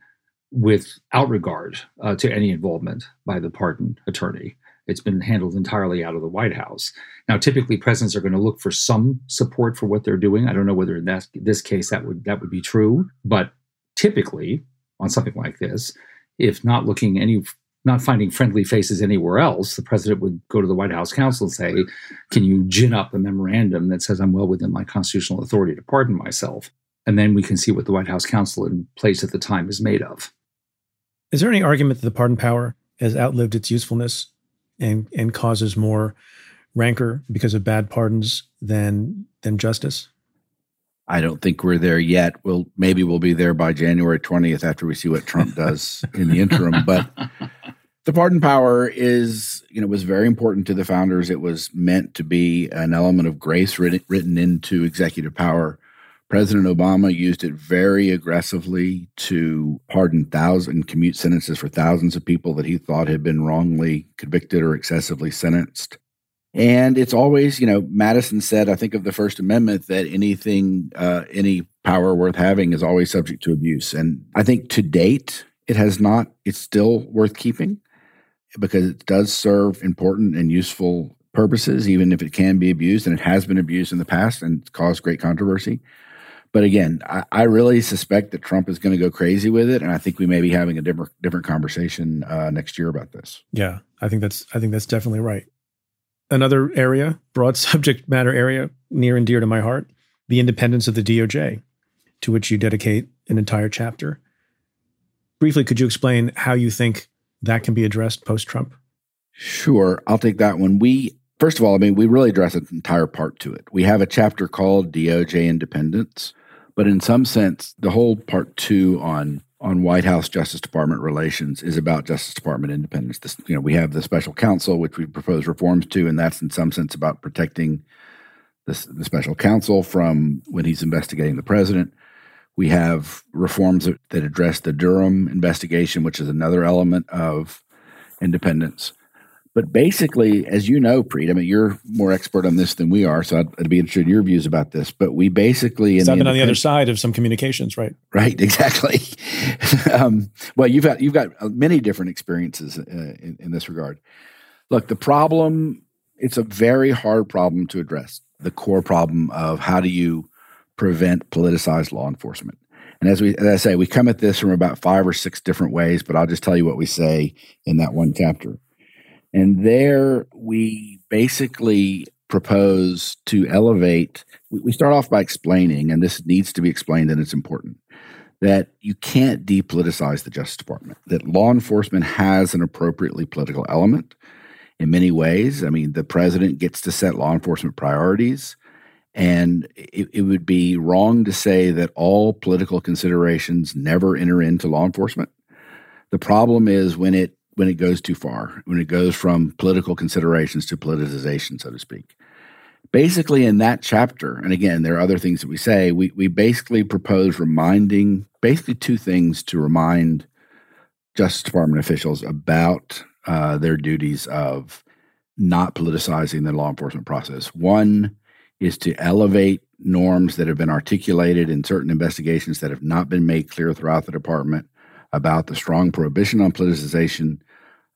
without regard uh, to any involvement by the pardon attorney. It's been handled entirely out of the White House. Now, typically, presidents are going to look for some support for what they're doing. I don't know whether in that, this case that would that would be true, but typically, on something like this, if not looking any not finding friendly faces anywhere else, the president would go to the White House counsel and say, Can you gin up a memorandum that says I'm well within my constitutional authority to pardon myself? And then we can see what the White House counsel in place at the time is made of. Is there any argument that the pardon power has outlived its usefulness and, and causes more rancor because of bad pardons than than justice? I don't think we're there yet. We'll maybe we'll be there by January 20th after we see what Trump does in the interim. But the pardon power is, you know, was very important to the founders. It was meant to be an element of grace written, written into executive power. President Obama used it very aggressively to pardon thousands, commute sentences for thousands of people that he thought had been wrongly convicted or excessively sentenced. And it's always, you know, Madison said, I think of the First Amendment that anything, uh, any power worth having is always subject to abuse. And I think to date, it has not, it's still worth keeping because it does serve important and useful purposes, even if it can be abused. And it has been abused in the past and caused great controversy. But again, I, I really suspect that Trump is going to go crazy with it, and I think we may be having a different different conversation uh, next year about this. Yeah, I think that's I think that's definitely right another area, broad subject matter area near and dear to my heart, the independence of the DOJ, to which you dedicate an entire chapter. Briefly, could you explain how you think that can be addressed post Trump? Sure. I'll take that one. We, first of all, I mean, we really address an entire part to it. We have a chapter called DOJ Independence, but in some sense, the whole part two on on White House Justice Department relations is about Justice Department independence. This, you know, we have the special counsel, which we propose reforms to, and that's in some sense about protecting the, the special counsel from when he's investigating the president. We have reforms that address the Durham investigation, which is another element of independence. But basically, as you know, Preet, I mean, you're more expert on this than we are, so I'd, I'd be interested in your views about this. But we basically, in I've been on the other side of some communications, right? Right, exactly. um, well, you've got you've got uh, many different experiences uh, in, in this regard. Look, the problem it's a very hard problem to address. The core problem of how do you prevent politicized law enforcement. And as we as I say, we come at this from about five or six different ways, but I'll just tell you what we say in that one chapter. And there we basically propose to elevate. We start off by explaining, and this needs to be explained and it's important, that you can't depoliticize the Justice Department, that law enforcement has an appropriately political element in many ways. I mean, the president gets to set law enforcement priorities. And it, it, would be wrong to say that all political considerations never enter into law enforcement The problem is when it when it goes too far, when it goes from political considerations to politicization, so to speak. Basically, in that chapter, and again, there are other things that we say, we, we basically propose reminding basically two things to remind Justice Department officials about uh, their duties of not politicizing the law enforcement process. One is to elevate norms that have been articulated in certain investigations that have not been made clear throughout the department about the strong prohibition on politicization.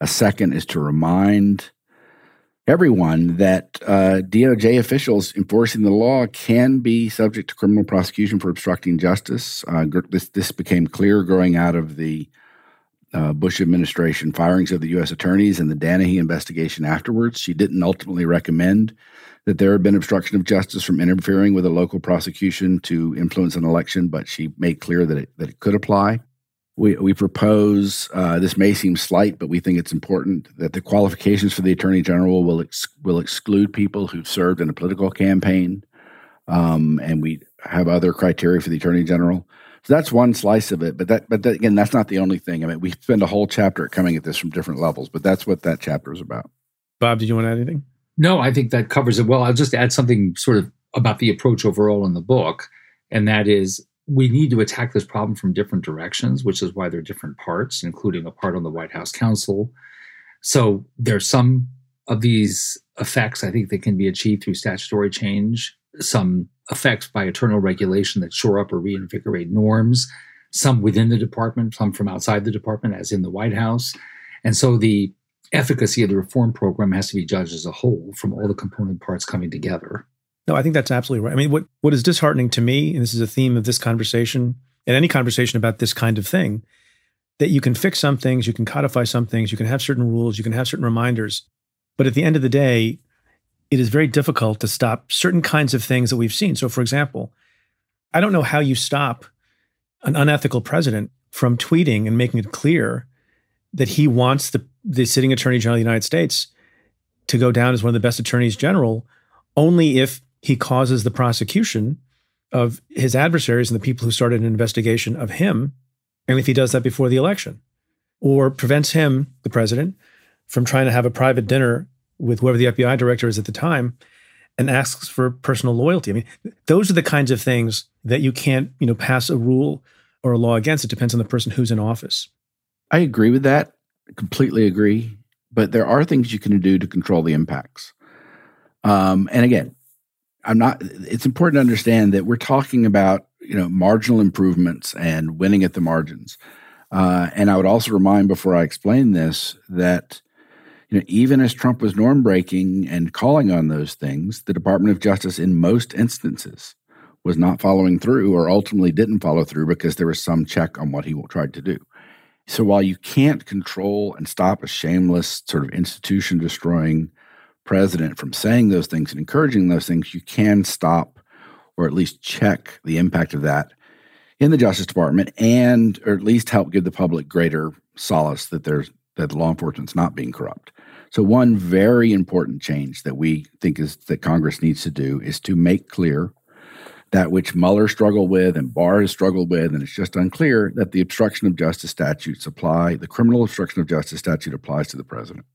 A second is to remind everyone that uh, DOJ officials enforcing the law can be subject to criminal prosecution for obstructing justice. Uh, this, this became clear growing out of the uh, Bush administration firings of the U.S. attorneys and the Dannehy investigation afterwards. She didn't ultimately recommend that there had been obstruction of justice from interfering with a local prosecution to influence an election, but she made clear that it, that it could apply. We, we propose uh, this may seem slight, but we think it's important that the qualifications for the attorney general will ex- will exclude people who've served in a political campaign, um, and we have other criteria for the attorney general. So that's one slice of it, but that but that, again, that's not the only thing. I mean, we spend a whole chapter coming at this from different levels, but that's what that chapter is about. Bob, did you want to add anything? No, I think that covers it well. I'll just add something sort of about the approach overall in the book, and that is we need to attack this problem from different directions, which is why there are different parts, including a part on the White House Counsel. So there's some of these effects I think that can be achieved through statutory change, some effects by eternal regulation that shore up or reinvigorate norms, some within the department, some from outside the department, as in the White House. And so the efficacy of the reform program has to be judged as a whole from all the component parts coming together. No, I think that's absolutely right. I mean, what what is disheartening to me, and this is a theme of this conversation and any conversation about this kind of thing, that you can fix some things, you can codify some things, you can have certain rules, you can have certain reminders, but at the end of the day, it is very difficult to stop certain kinds of things that we've seen. So, for example, I don't know how you stop an unethical president from tweeting and making it clear that he wants the, the sitting attorney general of the United States to go down as one of the best attorneys general only if he causes the prosecution of his adversaries and the people who started an investigation of him, and if he does that before the election, or prevents him, the president, from trying to have a private dinner with whoever the FBI director is at the time and asks for personal loyalty. I mean, those are the kinds of things that you can't, you know, pass a rule or a law against. It depends on the person who's in office. I agree with that. Completely agree. But there are things you can do to control the impacts. Um, and again, I'm not. It's important to understand that we're talking about you know marginal improvements and winning at the margins. Uh, and I would also remind before I explain this that you know even as Trump was norm breaking and calling on those things, the Department of Justice in most instances was not following through or ultimately didn't follow through because there was some check on what he tried to do. So while you can't control and stop a shameless sort of institution destroying president from saying those things and encouraging those things, you can stop or at least check the impact of that in the Justice Department and or at least help give the public greater solace that there's that law enforcement's not being corrupt. So one very important change that we think is that Congress needs to do is to make clear that which Mueller struggled with and Barr has struggled with, and it's just unclear that the obstruction of justice statutes apply, the criminal obstruction of justice statute applies to the president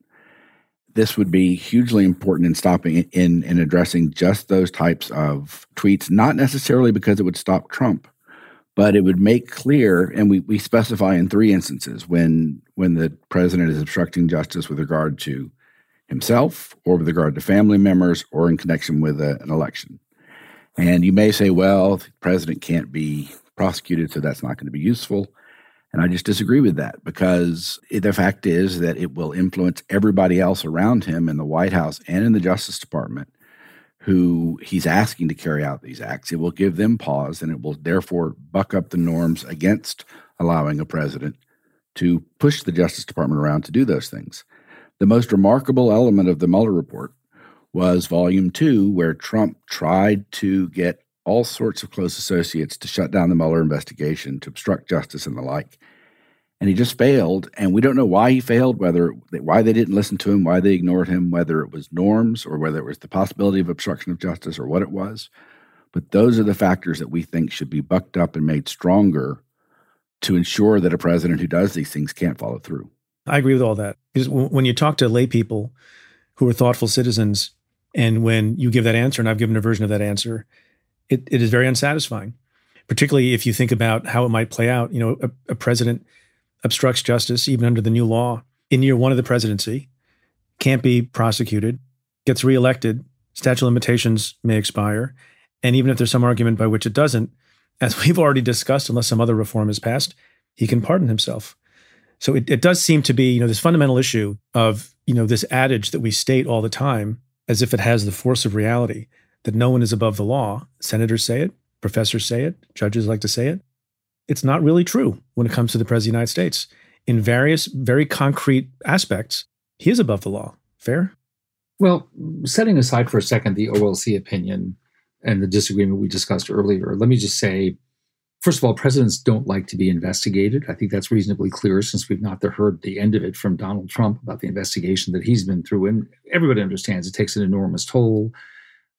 this would be hugely important in stopping in in addressing just those types of tweets not necessarily because it would stop trump but it would make clear and we, we specify in three instances when when the president is obstructing justice with regard to himself or with regard to family members or in connection with a, an election. And you may say well the president can't be prosecuted so that's not going to be useful and I just disagree with that because the fact is that it will influence everybody else around him in the White House and in the Justice Department who he's asking to carry out these acts. It will give them pause and it will therefore buck up the norms against allowing a president to push the Justice Department around to do those things. The most remarkable element of the Mueller report was volume two, where Trump tried to get all sorts of close associates to shut down the Mueller investigation, to obstruct justice and the like. And he just failed. And we don't know why he failed, whether why they didn't listen to him, why they ignored him, whether it was norms or whether it was the possibility of obstruction of justice or what it was. But those are the factors that we think should be bucked up and made stronger to ensure that a president who does these things can't follow through. I agree with all that. Because when you talk to lay people who are thoughtful citizens, and when you give that answer, and I've given a version of that answer, it, it is very unsatisfying, particularly if you think about how it might play out. You know, a, a president obstructs justice, even under the new law, in year one of the presidency, can't be prosecuted, gets reelected, statute of limitations may expire. And even if there's some argument by which it doesn't, as we've already discussed, unless some other reform is passed, he can pardon himself. So it, it does seem to be, you know, this fundamental issue of, you know, this adage that we state all the time as if it has the force of reality that no one is above the law. Senators say it, professors say it, judges like to say it. It's not really true when it comes to the President of the United States. In various, very concrete aspects, he is above the law. Fair? Well, setting aside for a second the OLC opinion and the disagreement we discussed earlier, let me just say First of all, presidents don't like to be investigated. I think that's reasonably clear since we've not heard the end of it from Donald Trump about the investigation that he's been through. And everybody understands it takes an enormous toll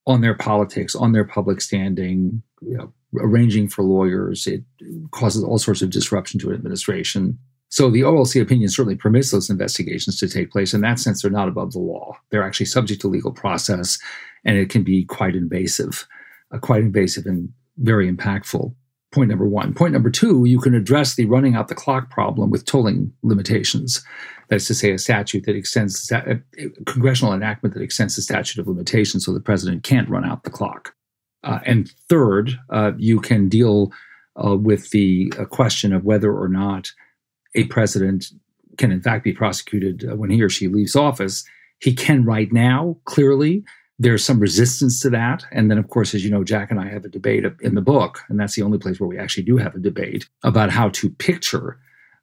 on their politics, on their public standing, you know, arranging for lawyers. It causes all sorts of disruption to an administration. So the OLC opinion certainly permits those investigations to take place. In that sense, they're not above the law. They're actually subject to legal process, and it can be quite invasive, uh, quite invasive and very impactful point number one. Point number two, you can address the running out the clock problem with tolling limitations. That's to say, a statute that extends, a congressional enactment that extends the statute of limitations so the president can't run out the clock. Uh, and third, uh, you can deal uh, with the uh, question of whether or not a president can, in fact, be prosecuted uh, when he or she leaves office. He can right now, clearly, there's some resistance to that. And then, of course, as you know, Jack and I have a debate in the book, and that's the only place where we actually do have a debate about how to picture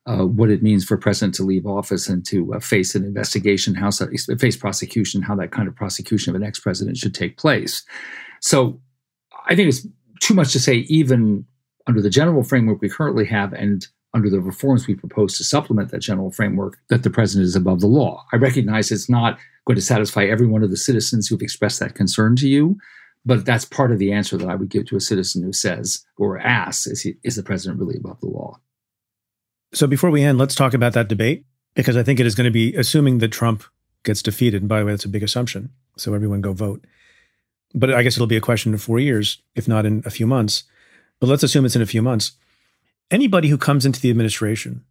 uh, what it means for a president to leave office and to uh, face an investigation, how face prosecution, how that kind of prosecution of an ex-president should take place. So, I think it's too much to say, even under the general framework we currently have, and under the reforms we propose to supplement that general framework, that the president is above the law. I recognize it's not going to satisfy every one of the citizens who've expressed that concern to you. But that's part of the answer that I would give to a citizen who says or asks, is, he, is the president really above the law? So before we end, let's talk about that debate because I think it is going to be assuming that Trump gets defeated. And by the way, that's a big assumption. So everyone go vote. But I guess it'll be a question in four years, if not in a few months. But let's assume it's in a few months. Anybody who comes into the administration,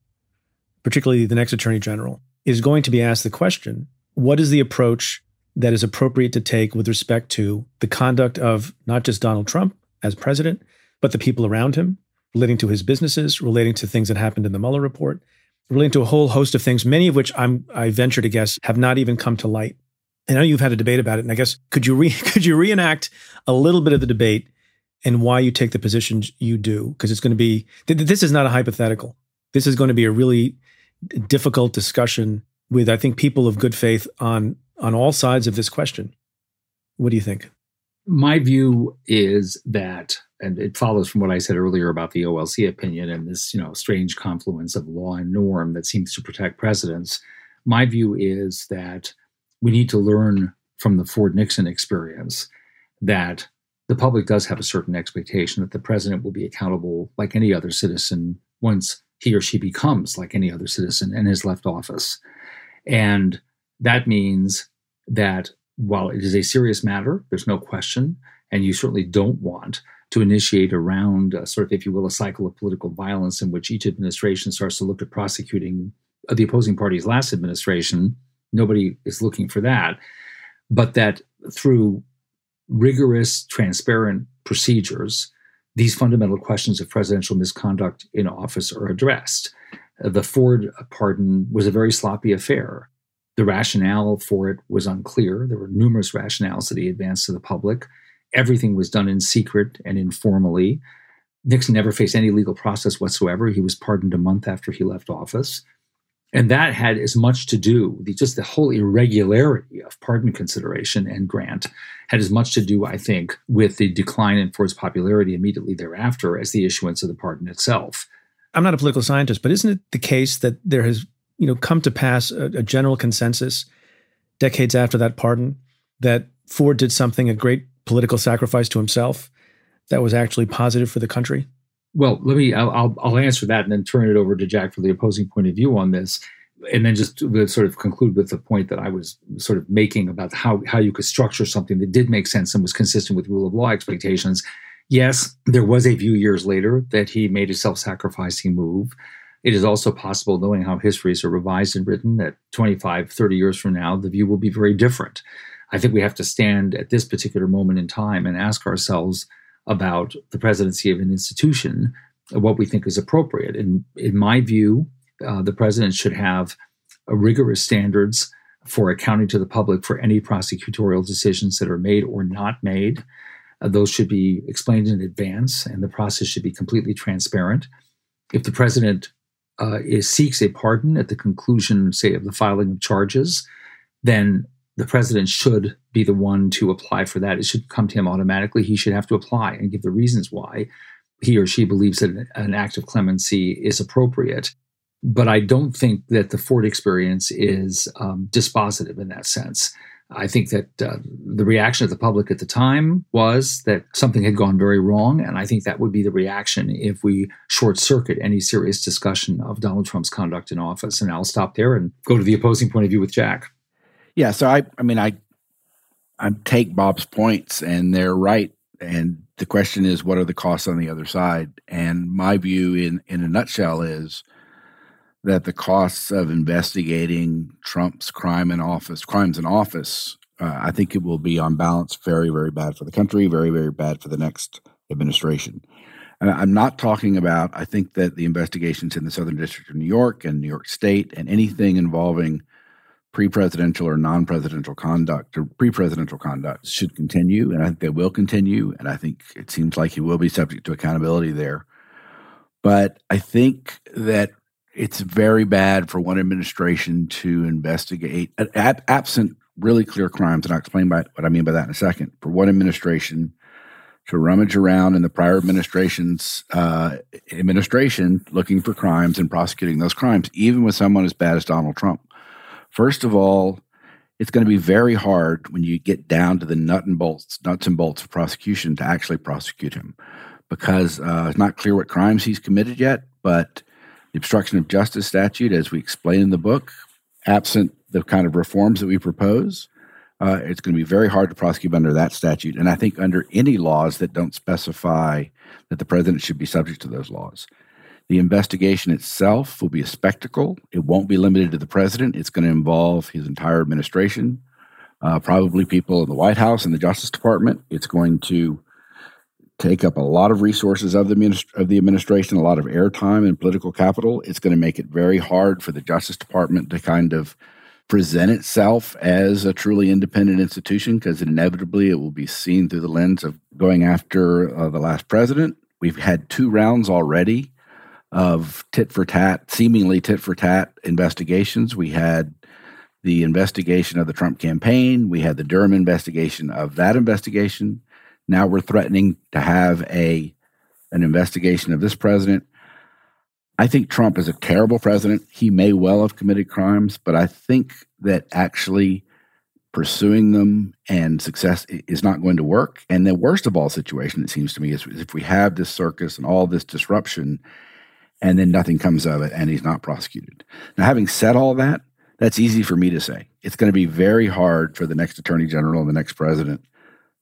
particularly the next attorney general, is going to be asked the question what is the approach that is appropriate to take with respect to the conduct of not just Donald Trump as president, but the people around him, relating to his businesses, relating to things that happened in the Mueller report, relating to a whole host of things, many of which I'm, I venture to guess have not even come to light. And I know you've had a debate about it, and I guess could you re, could you reenact a little bit of the debate and why you take the positions you do? Because it's going to be this is not a hypothetical. This is going to be a really difficult discussion with I think people of good faith on on all sides of this question. What do you think? My view is that, and it follows from what I said earlier about the OLC opinion and this, you know, strange confluence of law and norm that seems to protect presidents. My view is that we need to learn from the Ford Nixon experience that the public does have a certain expectation that the president will be accountable like any other citizen once he or she becomes like any other citizen and has left office. And that means that while it is a serious matter, there's no question, and you certainly don't want to initiate around uh, sort of, if you will, a cycle of political violence in which each administration starts to look at prosecuting the opposing party's last administration. Nobody is looking for that. But that through rigorous, transparent procedures, these fundamental questions of presidential misconduct in office are addressed. The Ford pardon was a very sloppy affair. The rationale for it was unclear. There were numerous rationales that he advanced to the public. Everything was done in secret and informally. Nixon never faced any legal process whatsoever. He was pardoned a month after he left office. And that had as much to do, the, just the whole irregularity of pardon consideration and grant had as much to do, I think, with the decline in Ford's popularity immediately thereafter as the issuance of the pardon itself. I'm not a political scientist, but isn't it the case that there has, you know, come to pass a, a general consensus decades after that pardon that Ford did something a great political sacrifice to himself that was actually positive for the country? Well, let me. I'll, I'll answer that and then turn it over to Jack for the opposing point of view on this, and then just to sort of conclude with the point that I was sort of making about how how you could structure something that did make sense and was consistent with rule of law expectations. Yes, there was a few years later that he made a self-sacrificing move. It is also possible, knowing how histories are revised and written, that 25, 30 years from now, the view will be very different. I think we have to stand at this particular moment in time and ask ourselves about the presidency of an institution, what we think is appropriate. And in my view, uh, the president should have rigorous standards for accounting to the public for any prosecutorial decisions that are made or not made. Uh, those should be explained in advance, and the process should be completely transparent. If the president uh, is, seeks a pardon at the conclusion, say, of the filing of charges, then the president should be the one to apply for that. It should come to him automatically. He should have to apply and give the reasons why he or she believes that an act of clemency is appropriate. But I don't think that the Ford experience is um, dispositive in that sense. I think that uh, the reaction of the public at the time was that something had gone very wrong. And I think that would be the reaction if we short circuit any serious discussion of Donald Trump's conduct in office. And I'll stop there and go to the opposing point of view with Jack. Yeah, so I I mean I I take Bob's points and they're right and the question is what are the costs on the other side? And my view in in a nutshell is that the costs of investigating Trump's crime in office, crimes in office, uh, I think it will be on balance very, very bad for the country, very, very bad for the next administration. And I'm not talking about, I think that the investigations in the Southern District of New York and New York State and anything involving pre-presidential or non-presidential conduct or pre-presidential conduct should continue, and I think they will continue, and I think it seems like he will be subject to accountability there. But I think that it's very bad for one administration to investigate, ab- absent really clear crimes, and I'll explain by, what I mean by that in a second. For one administration to rummage around in the prior administration's uh, administration looking for crimes and prosecuting those crimes, even with someone as bad as Donald Trump. First of all, it's going to be very hard when you get down to the nut and bolts, nuts and bolts of prosecution to actually prosecute him, because uh, it's not clear what crimes he's committed yet. But the obstruction of justice statute, as we explain in the book, absent the kind of reforms that we propose, uh, it's going to be very hard to prosecute under that statute. And I think under any laws that don't specify that the president should be subject to those laws. The investigation itself will be a spectacle. It won't be limited to the president. It's going to involve his entire administration, uh, probably people in the White House and the Justice Department. It's going to take up a lot of resources of the of the administration, a lot of airtime and political capital. It's going to make it very hard for the Justice Department to kind of present itself as a truly independent institution because inevitably it will be seen through the lens of going after uh, the last president. We've had two rounds already of tit for tat, seemingly tit for tat investigations. We had the investigation of the Trump campaign, we had the Durham investigation of that investigation. Now we're threatening to have a an investigation of this president. I think Trump is a terrible president. He may well have committed crimes, but I think that actually pursuing them and success is not going to work. And the worst of all situation, it seems to me, is if we have this circus and all this disruption and then nothing comes of it and he's not prosecuted. Now, having said all that, that's easy for me to say. It's going to be very hard for the next attorney general and the next president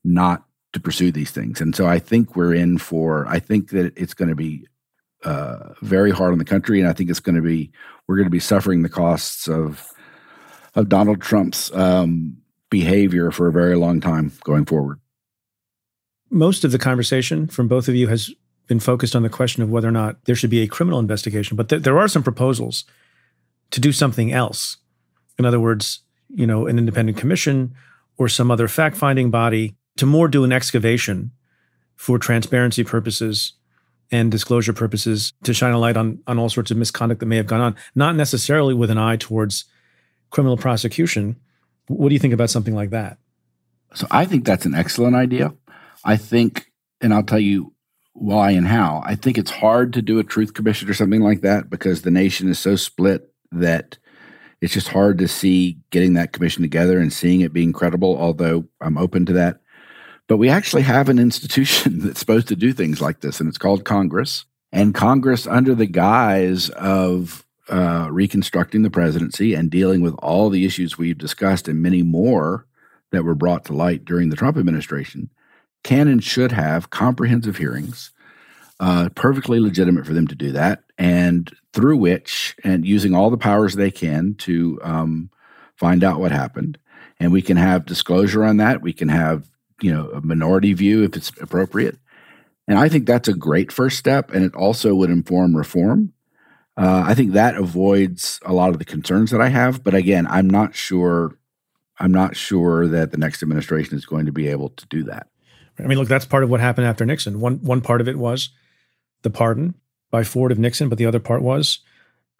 not to pursue these things. And so I think we're in for, I think that it's going to be uh, very hard on the country. And I think it's going to be, we're going to be suffering the costs of, of Donald Trump's um, behavior for a very long time going forward. Most of the conversation from both of you has been focused on the question of whether or not there should be a criminal investigation, but th- there are some proposals to do something else. In other words, you know, an independent commission or some other fact finding body to more do an excavation for transparency purposes and disclosure purposes to shine a light on, on all sorts of misconduct that may have gone on, not necessarily with an eye towards criminal prosecution. What do you think about something like that? So I think that's an excellent idea. I think, and I'll tell you why and how. I think it's hard to do a truth commission or something like that because the nation is so split that it's just hard to see getting that commission together and seeing it being credible, although I'm open to that. But we actually have an institution that's supposed to do things like this, and it's called Congress. And Congress, under the guise of uh, reconstructing the presidency and dealing with all the issues we've discussed and many more that were brought to light during the Trump administration, can and should have comprehensive hearings. Uh, perfectly legitimate for them to do that, and through which, and using all the powers they can to um, find out what happened, and we can have disclosure on that. We can have you know a minority view if it's appropriate, and I think that's a great first step, and it also would inform reform. Uh, I think that avoids a lot of the concerns that I have. But again, I'm not sure. I'm not sure that the next administration is going to be able to do that. I mean, look, that's part of what happened after Nixon. One one part of it was the pardon by Ford of Nixon, but the other part was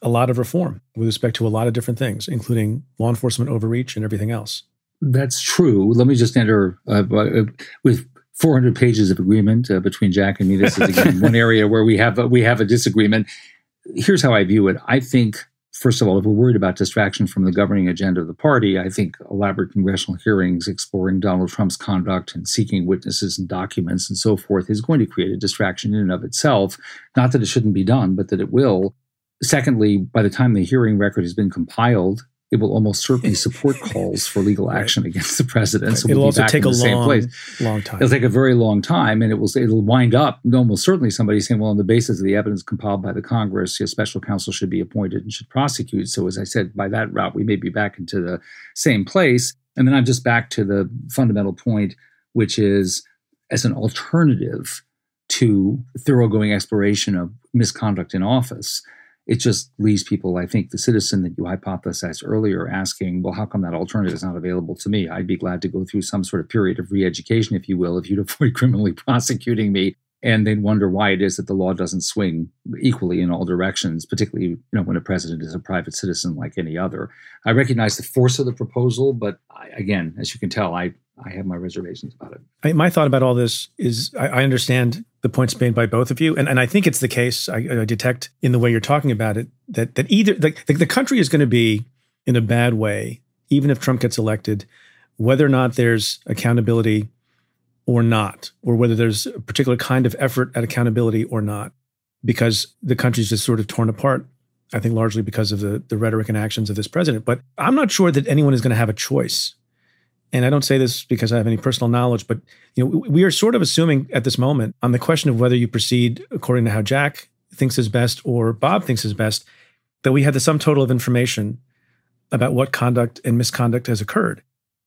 a lot of reform with respect to a lot of different things, including law enforcement overreach and everything else. That's true. Let me just enter uh, uh with 400 pages of agreement uh, between Jack and me. This is again one area where we have a, we have a disagreement. Here's how I view it. I think first of all, if we're worried about distraction from the governing agenda of the party, I think elaborate congressional hearings exploring Donald Trump's conduct and seeking witnesses and documents and so forth is going to create a distraction in and of itself. Not that it shouldn't be done, but that it will. Secondly, by the time the hearing record has been compiled, it will almost certainly support calls for legal action right. against the president. So it'll we'll also take a long, long time. It'll take a very long time, and it will it'll wind up almost certainly somebody saying, "Well, on the basis of the evidence compiled by the Congress, a special counsel should be appointed and should prosecute." So, as I said, by that route, we may be back into the same place. And then I'm just back to the fundamental point, which is as an alternative to thoroughgoing exploration of misconduct in office it just leaves people, I think, the citizen that you hypothesized earlier asking, well, how come that alternative is not available to me? I'd be glad to go through some sort of period of re education, if you will, if you'd avoid criminally prosecuting me. And they'd wonder why it is that the law doesn't swing equally in all directions, particularly you know when a president is a private citizen like any other. I recognize the force of the proposal, but I, again, as you can tell, I I have my reservations about it. I, my thought about all this is I, I, understand the points made by both of you, and, and I think it's the case. I, I detect in the way you're talking about it that that either the, the country is going to be in a bad way, even if Trump gets elected, whether or not there's accountability or not, or whether there's a particular kind of effort at accountability or not, because the country's just sort of torn apart. I think largely because of the the rhetoric and actions of this president. But I'm not sure that anyone is going to have a choice and I don't say this because I have any personal knowledge, but you know, we are sort of assuming at this moment on the question of whether you proceed according to how Jack thinks is best or Bob thinks is best, that we have the sum total of information about what conduct and misconduct has occurred.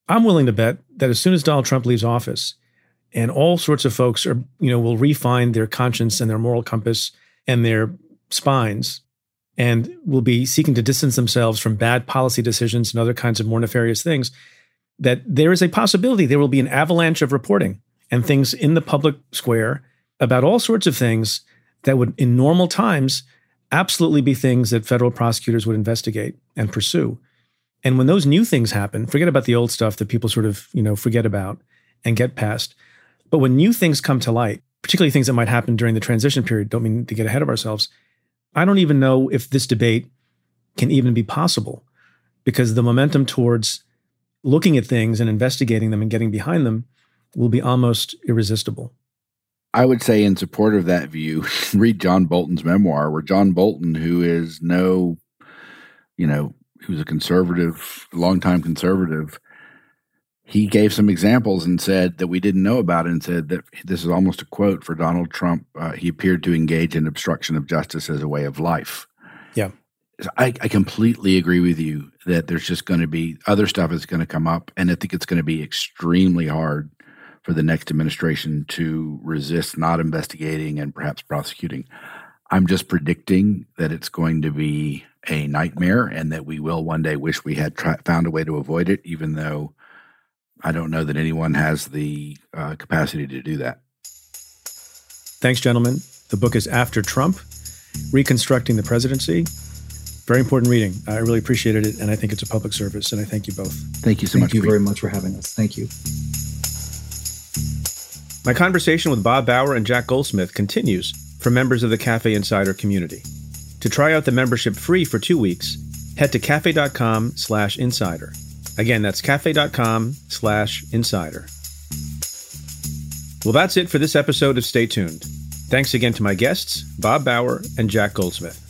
I'm willing to bet that as soon as Donald Trump leaves office, and all sorts of folks are, you know, will refine their conscience and their moral compass and their spines and will be seeking to distance themselves from bad policy decisions and other kinds of more nefarious things that there is a possibility there will be an avalanche of reporting and things in the public square about all sorts of things that would, in normal times, absolutely be things that federal prosecutors would investigate and pursue. And when those new things happen, forget about the old stuff that people sort of, you know, forget about and get past. But when new things come to light, particularly things that might happen during the transition period, don't mean to get ahead of ourselves. I don't even know if this debate can even be possible because the momentum towards looking at things and investigating them and getting behind them will be almost irresistible. I would say, in support of that view, read John Bolton's memoir, where John Bolton, who is no, you know, who's a conservative, longtime conservative, he gave some examples and said that we didn't know about it and said that this is almost a quote for Donald Trump. Uh, he appeared to engage in obstruction of justice as a way of life. I, I completely agree with you that there's just going to be other stuff is going to come up, and I think it's going to be extremely hard for the next administration to resist not investigating and perhaps prosecuting. I'm just predicting that it's going to be a nightmare and that we will one day wish we had found a way to avoid it, even though I don't know that anyone has the uh, capacity to do that. Thanks, gentlemen. The book is After Trump Reconstructing the Presidency very important reading. I really appreciated it, and I think it's a public service. And I thank you both. Thank you so thank much. Thank you very much for having us. Thank you. My conversation with Bob Bauer and Jack Goldsmith continues for members of the Cafe Insider community. To try out the membership free for two weeks, head to cafe.com slash insider. Again, that's cafe.com slash insider. Well, that's it for this episode of Stay Tuned. Thanks again to my guests, Bob Bauer and Jack Goldsmith.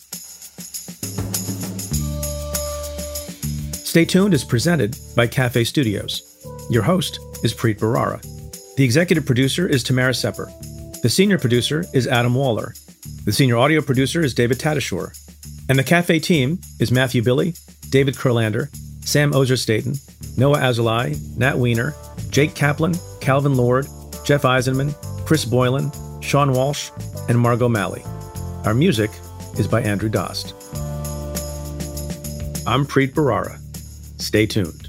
Stay Tuned is presented by Cafe Studios. Your host is Preet Bharara. The executive producer is Tamara Sepper. The senior producer is Adam Waller. The senior audio producer is David Tatasciore. And the Cafe team is Matthew Billy, David Kurlander, Sam Ozer Staten, Noah Azulai, Nat Weiner, Jake Kaplan, Calvin Lord, Jeff Eisenman, Chris Boylan, Sean Walsh, and Margot Malley. Our music is by Andrew Dost. I'm Preet Bharara. Stay tuned.